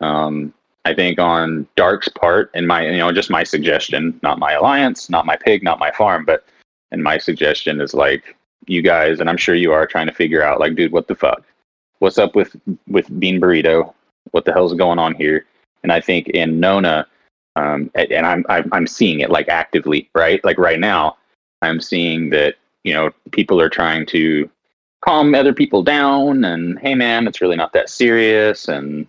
Um, I think on Dark's part, and my, you know, just my suggestion, not my alliance, not my pig, not my farm, but and my suggestion is like you guys, and I'm sure you are trying to figure out, like, dude, what the fuck? What's up with with Bean Burrito? What the hell's going on here? And I think in Nona, um, and I'm, I'm seeing it like actively, right? Like right now, I'm seeing that you know people are trying to calm other people down, and hey, man, it's really not that serious, and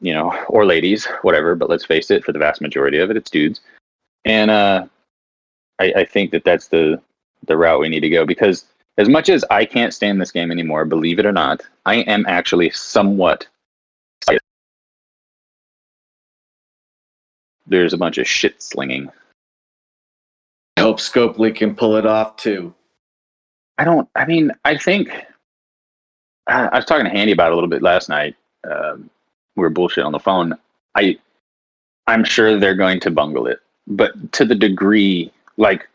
you know, or ladies, whatever. But let's face it, for the vast majority of it, it's dudes. And uh, I, I think that that's the the route we need to go because as much as I can't stand this game anymore, believe it or not, I am actually somewhat. There's a bunch of shit slinging. I hope Scopely can pull it off too. I don't. I mean, I think I, I was talking to Handy about it a little bit last night. Um, we were bullshit on the phone. I, I'm sure they're going to bungle it, but to the degree, like,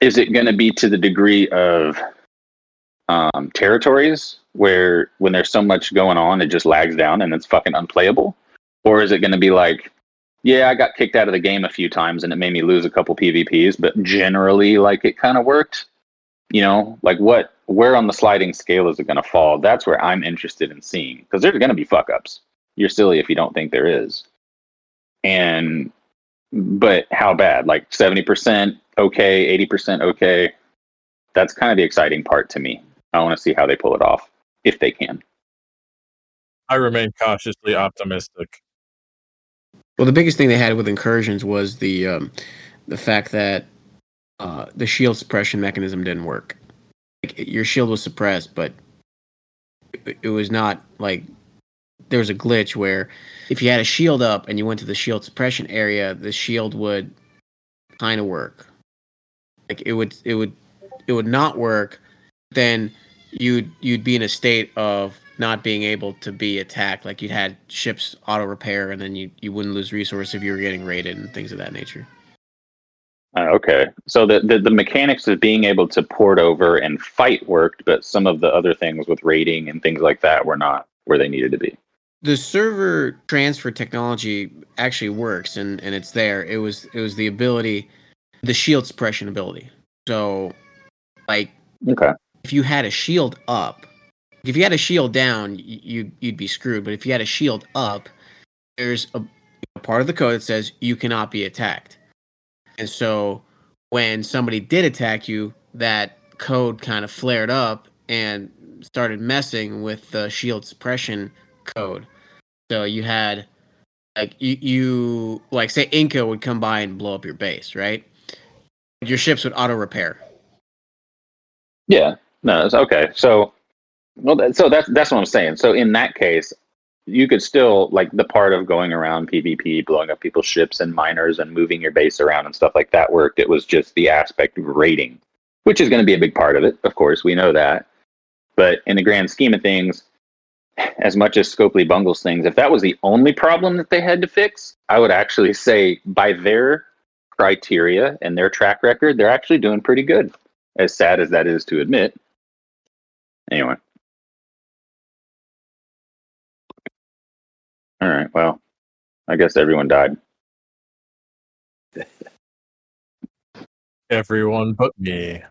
is it going to be to the degree of um, territories where when there's so much going on, it just lags down and it's fucking unplayable, or is it going to be like, yeah, I got kicked out of the game a few times and it made me lose a couple PvPs, but generally, like, it kind of worked. You know, like what where on the sliding scale is it going to fall? That's where I'm interested in seeing because there's going to be fuck ups. You're silly if you don't think there is. And, but how bad? Like 70% okay, 80% okay. That's kind of the exciting part to me. I want to see how they pull it off if they can. I remain cautiously optimistic. Well, the biggest thing they had with incursions was the um, the fact that uh, the shield suppression mechanism didn't work. Like, your shield was suppressed, but it, it was not like there was a glitch where if you had a shield up and you went to the shield suppression area, the shield would kind of work. Like it would, it would, it would not work. Then you'd you'd be in a state of not being able to be attacked. Like you'd had ships auto repair, and then you you wouldn't lose resource if you were getting raided and things of that nature. Uh, okay, so the, the the mechanics of being able to port over and fight worked, but some of the other things with raiding and things like that were not where they needed to be. The server transfer technology actually works, and and it's there. It was it was the ability, the shield suppression ability. So, like, Okay, if you had a shield up, if you had a shield down, you you'd be screwed. But if you had a shield up, there's a, a part of the code that says you cannot be attacked. And so when somebody did attack you, that code kind of flared up and started messing with the shield suppression code. So you had like you, you like say Inca would come by and blow up your base, right? Your ships would auto repair. Yeah, no, it's okay. So, well, that, so that's that's what I'm saying. So in that case, you could still like the part of going around PvP, blowing up people's ships and miners and moving your base around and stuff like that worked. It was just the aspect of raiding, which is going to be a big part of it. Of course, we know that. But in the grand scheme of things, as much as Scopely bungles things, if that was the only problem that they had to fix, I would actually say by their criteria and their track record, they're actually doing pretty good. As sad as that is to admit. Anyway. All right. Well, I guess everyone died. Everyone but me.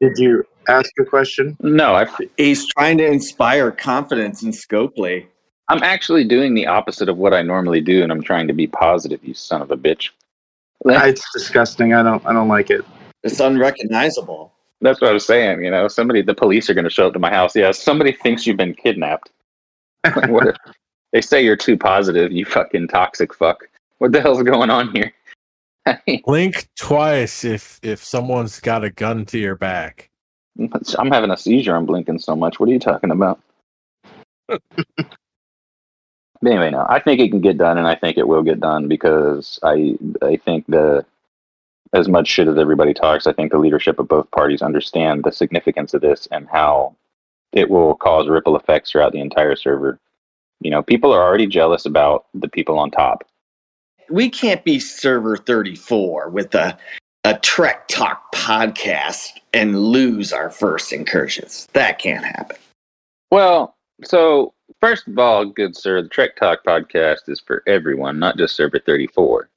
Did you ask a question? No, I, He's trying to inspire confidence in Scopely. I'm actually doing the opposite of what I normally do, and I'm trying to be positive. You son of a bitch. Ah, it's disgusting. I don't. I don't like it. It's unrecognizable. That's what I was saying. You know, somebody, the police are going to show up to my house. Yeah, somebody thinks you've been kidnapped. Like, what if- they say you're too positive. You fucking toxic fuck. What the hell's going on here? Blink twice if if someone's got a gun to your back. I'm having a seizure. I'm blinking so much. What are you talking about? but anyway, no, I think it can get done, and I think it will get done because I I think the as much shit as everybody talks, I think the leadership of both parties understand the significance of this and how it will cause ripple effects throughout the entire server. You know, people are already jealous about the people on top. We can't be server 34 with a, a Trek Talk podcast and lose our first incursions. That can't happen. Well, so first of all, good sir, the Trek Talk podcast is for everyone, not just server 34.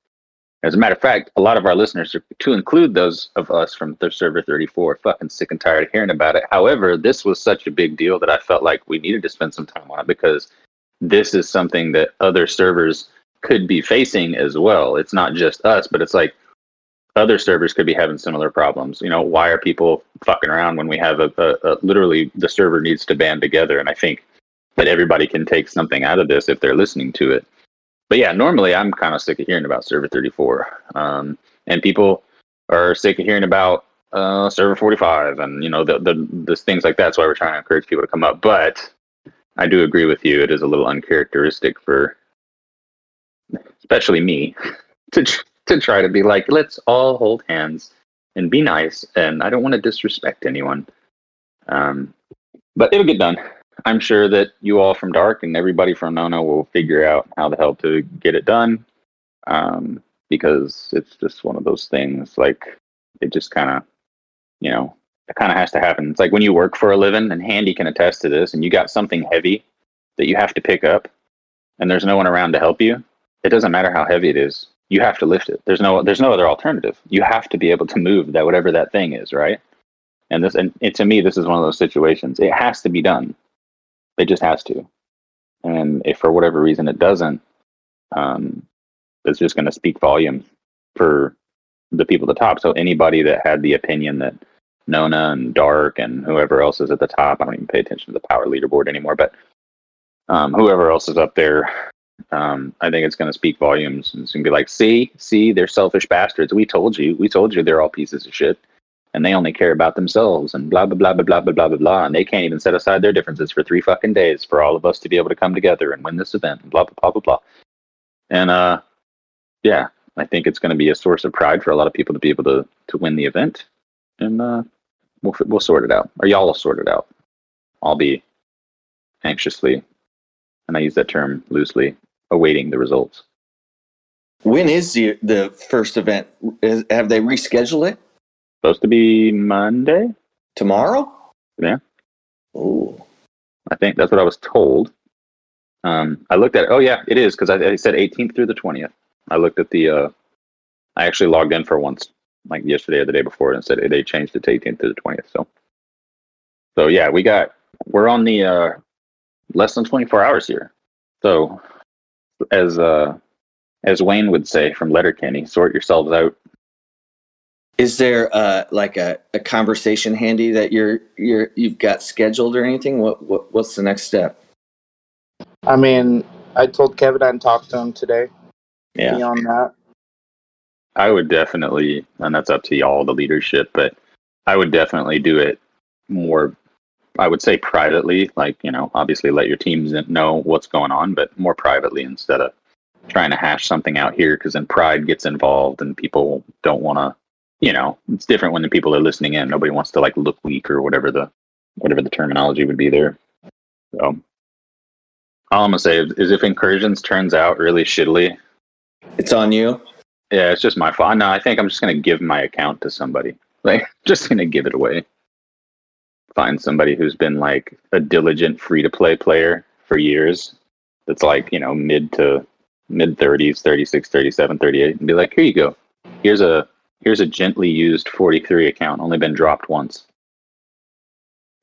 As a matter of fact, a lot of our listeners, to include those of us from the server 34, are fucking sick and tired of hearing about it. However, this was such a big deal that I felt like we needed to spend some time on it because this is something that other servers could be facing as well. It's not just us, but it's like other servers could be having similar problems. You know, why are people fucking around when we have a, a, a literally the server needs to band together? And I think that everybody can take something out of this if they're listening to it. But yeah, normally I'm kind of sick of hearing about server 34, um, and people are sick of hearing about uh, server 45, and you know the, the the things like that. That's why we're trying to encourage people to come up. But I do agree with you; it is a little uncharacteristic for, especially me, to to try to be like, let's all hold hands and be nice. And I don't want to disrespect anyone. Um, but it'll get done. I'm sure that you all from Dark and everybody from Nona will figure out how the hell to get it done. Um, because it's just one of those things. Like it just kind of, you know, it kind of has to happen. It's like when you work for a living, and Handy can attest to this, and you got something heavy that you have to pick up, and there's no one around to help you. It doesn't matter how heavy it is. You have to lift it. There's no there's no other alternative. You have to be able to move that whatever that thing is, right? And this and, and to me, this is one of those situations. It has to be done. It just has to. And if for whatever reason it doesn't, um, it's just going to speak volumes for the people at the top. So anybody that had the opinion that Nona and Dark and whoever else is at the top, I don't even pay attention to the power leaderboard anymore, but um, whoever else is up there, um, I think it's going to speak volumes. And it's going to be like, see, see, they're selfish bastards. We told you, we told you they're all pieces of shit and they only care about themselves and blah blah blah blah blah blah blah blah blah and they can't even set aside their differences for three fucking days for all of us to be able to come together and win this event and blah blah blah blah blah and uh yeah i think it's going to be a source of pride for a lot of people to be able to to win the event and uh we'll we'll sort it out or y'all will sort it out i'll be anxiously and i use that term loosely awaiting the results When is the the first event? Is, have they rescheduled it supposed to be monday tomorrow? Yeah. Oh, I think that's what I was told. Um, I looked at it. Oh yeah, it is because I, I said 18th through the 20th. I looked at the. Uh, I actually logged in for once, like yesterday or the day before, and said they changed it to 18th through the 20th. So, so yeah, we got we're on the uh, less than 24 hours here. So, as uh, as Wayne would say from Letterkenny, sort yourselves out. Is there uh, like a, a conversation handy that you're you're you've got scheduled or anything? What, what what's the next step? I mean, I told Kevin I'd talk to him today. Yeah. Beyond that, I would definitely, and that's up to y'all, the leadership, but I would definitely do it more. I would say privately, like you know, obviously let your teams know what's going on, but more privately instead of trying to hash something out here, because then pride gets involved and people don't want to. You know, it's different when the people are listening in. Nobody wants to like look weak or whatever the whatever the terminology would be there. So all I'm gonna say is, is if incursions turns out really shittily, It's on you. yeah, it's just my fault. No, I think I'm just gonna give my account to somebody. Like, just gonna give it away. Find somebody who's been like a diligent free to play player for years. That's like you know mid to mid 30s, 36, 37, 38, and be like, here you go. Here's a here's a gently used 43 account, only been dropped once.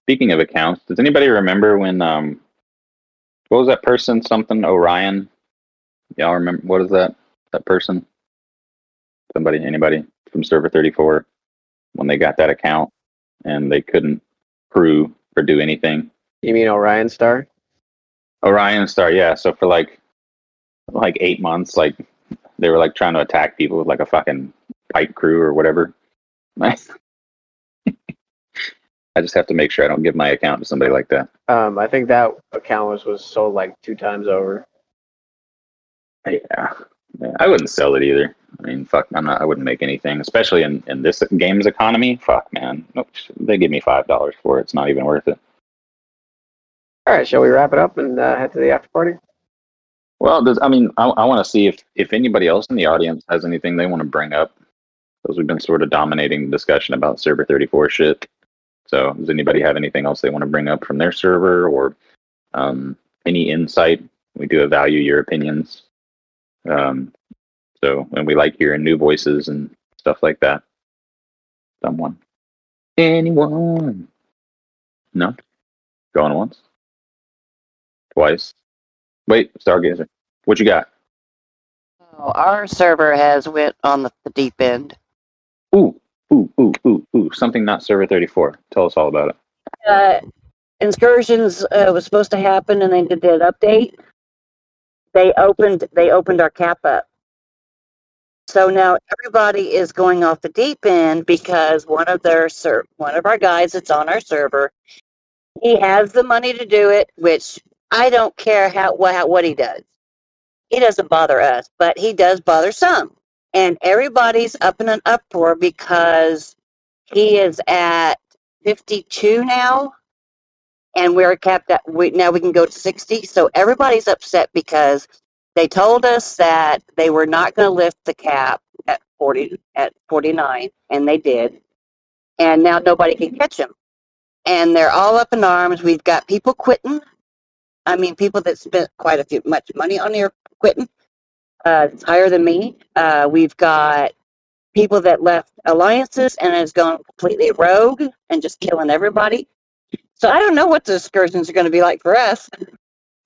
Speaking of accounts, does anybody remember when um what was that person? Something Orion. Y'all remember what is that? That person? Somebody, anybody from server 34 when they got that account and they couldn't prove or do anything. You mean Orion Star? Orion Star, yeah. So for like like eight months, like they were like trying to attack people with like a fucking pipe crew or whatever. Nice. I just have to make sure I don't give my account to somebody like that. Um, I think that account was was sold like two times over. Yeah. yeah. I wouldn't sell it either. I mean, fuck, I'm not. I wouldn't make anything, especially in in this game's economy. Fuck, man. Nope. They give me five dollars for it. It's not even worth it. All right, shall we wrap it up and uh, head to the after party? Well, does, I mean, I, I want to see if if anybody else in the audience has anything they want to bring up, we've been sort of dominating the discussion about Server 34 shit. So, does anybody have anything else they want to bring up from their server or um, any insight? We do value your opinions. Um, so, and we like hearing new voices and stuff like that. Someone, anyone? No, going once, twice. Wait, Stargazer, what you got? Oh, our server has went on the, the deep end. Ooh, ooh, ooh, ooh, ooh. Something not server 34. Tell us all about it. Uh, excursions uh, was supposed to happen, and they did that update. They opened they opened our cap up. So now everybody is going off the deep end because one of their ser- one of our guys that's on our server, he has the money to do it, which I don't care how what what he does. He doesn't bother us, but he does bother some. And everybody's up in an uproar because he is at 52 now. And we're capped at we now we can go to 60 so everybody's upset because they told us that they were not going to lift the cap at 40 at 49 and they did. And now nobody can catch them and they're all up in arms. We've got people quitting. I mean people that spent quite a few much money on here quitting uh, it's higher than me uh, we've got people that left alliances and has gone completely rogue and just killing everybody so I don't know what the excursions are going to be like for us.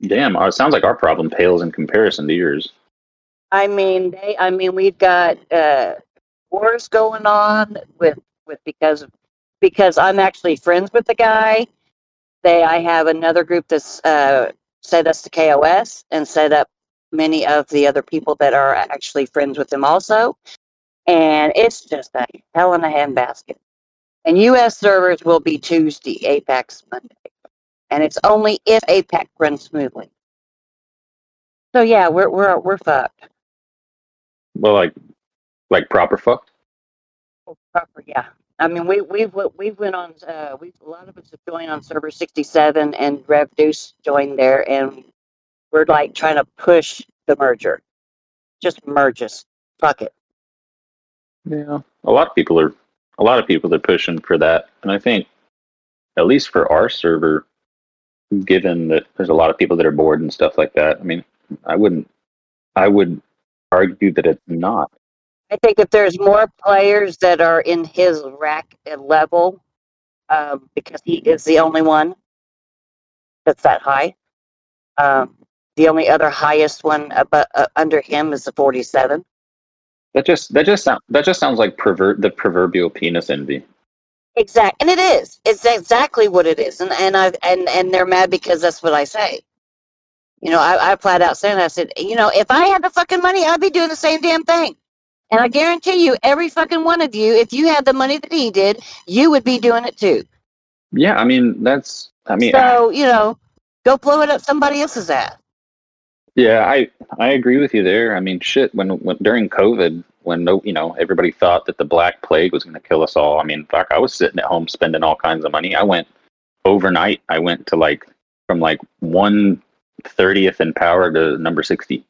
Damn, uh, it sounds like our problem pales in comparison to yours. I mean, they. I mean, we've got uh, wars going on with with because because I'm actually friends with the guy. They, I have another group that's uh, set us to KOS and set up many of the other people that are actually friends with him also. And it's just a hell in a handbasket. And U.S. servers will be Tuesday, APAC's Monday. And it's only if APAC runs smoothly. So yeah, we're we're we're fucked. Well, like, like proper fucked. Proper, yeah. I mean, we we've we've went on. Uh, we a lot of us have joined on server sixty seven, and Rev Deuce joined there, and we're like trying to push the merger. Just merge us. Fuck it. Yeah, a lot of people are a lot of people are pushing for that, and I think at least for our server, given that there's a lot of people that are bored and stuff like that. I mean, I wouldn't. I would argue that it's not. I think if there's more players that are in his rack level, um, because he is the only one that's that high. Um, the only other highest one above, uh, under him is the 47. That just that just sound that just sounds like pervert the proverbial penis envy. Exactly, and it is. It's exactly what it is, and and I and and they're mad because that's what I say. You know, I, I flat out said, I said, you know, if I had the fucking money, I'd be doing the same damn thing. And I guarantee you, every fucking one of you, if you had the money that he did, you would be doing it too. Yeah, I mean that's I mean So you know, go blow it up somebody else's ass. Yeah, I I agree with you there. I mean, shit. When, when during COVID, when no, you know, everybody thought that the Black Plague was going to kill us all. I mean, fuck, I was sitting at home spending all kinds of money. I went overnight. I went to like from like one thirtieth in power to number sixty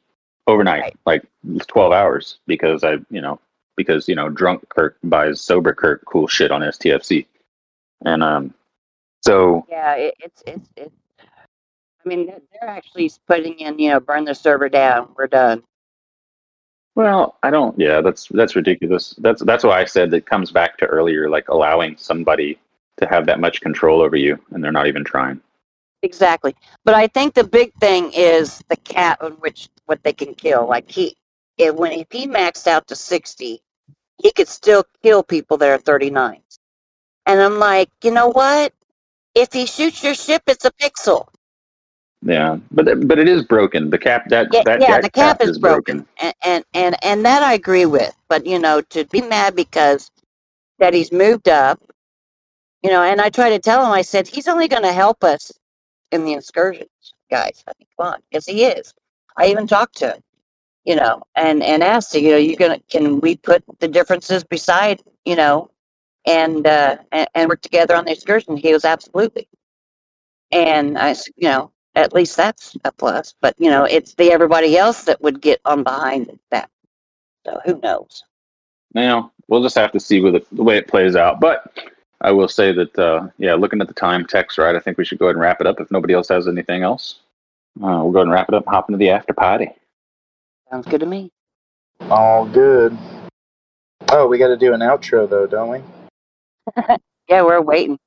overnight, Right. like twelve hours, because I, you know, because you know, drunk Kirk buys sober Kirk cool shit on STFC, and um, so Yeah, it, it's it's it's. I mean, they're- they're actually putting in, you know, burn the server down. We're done. Well, I don't. Yeah, that's that's ridiculous. That's that's why I said that comes back to earlier, like allowing somebody to have that much control over you, and they're not even trying. Exactly. But I think the big thing is the cap on which what they can kill. Like he, it, when if he maxed out to sixty, he could still kill people that are thirty nine. And I'm like, you know what? If he shoots your ship, it's a pixel. Yeah, but but it is broken. The cap that Yeah, that yeah the cap is broken, And, and and and that I agree with. But you know, to be mad because that he's moved up, you know, and I try to tell him, I said he's only going to help us in the excursions, guys. I mean, come on, yes, he is. I even talked to him, you know, and and asked, you know, you gonna can we put the differences beside, you know, and uh and, and work together on the excursion? He was absolutely. And I, you know, at least that's a plus. But you know, it's the everybody else that would get on behind that. So who knows? Now we'll just have to see with it, the way it plays out. But I will say that uh, yeah, looking at the time, text right. I think we should go ahead and wrap it up. If nobody else has anything else, uh, we'll go ahead and wrap it up. and Hop into the after party. Sounds good to me. All good. Oh, we got to do an outro though, don't we? Yeah, we're waiting.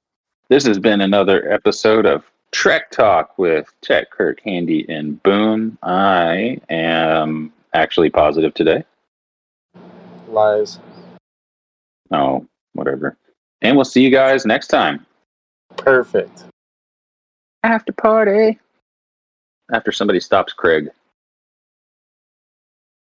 This has been another episode of Trek Talk with Tech Kirk, Handy, and Boone. I am actually positive today. Lies. Oh, whatever. And we'll see you guys next time. Perfect. After party. After somebody stops Craig.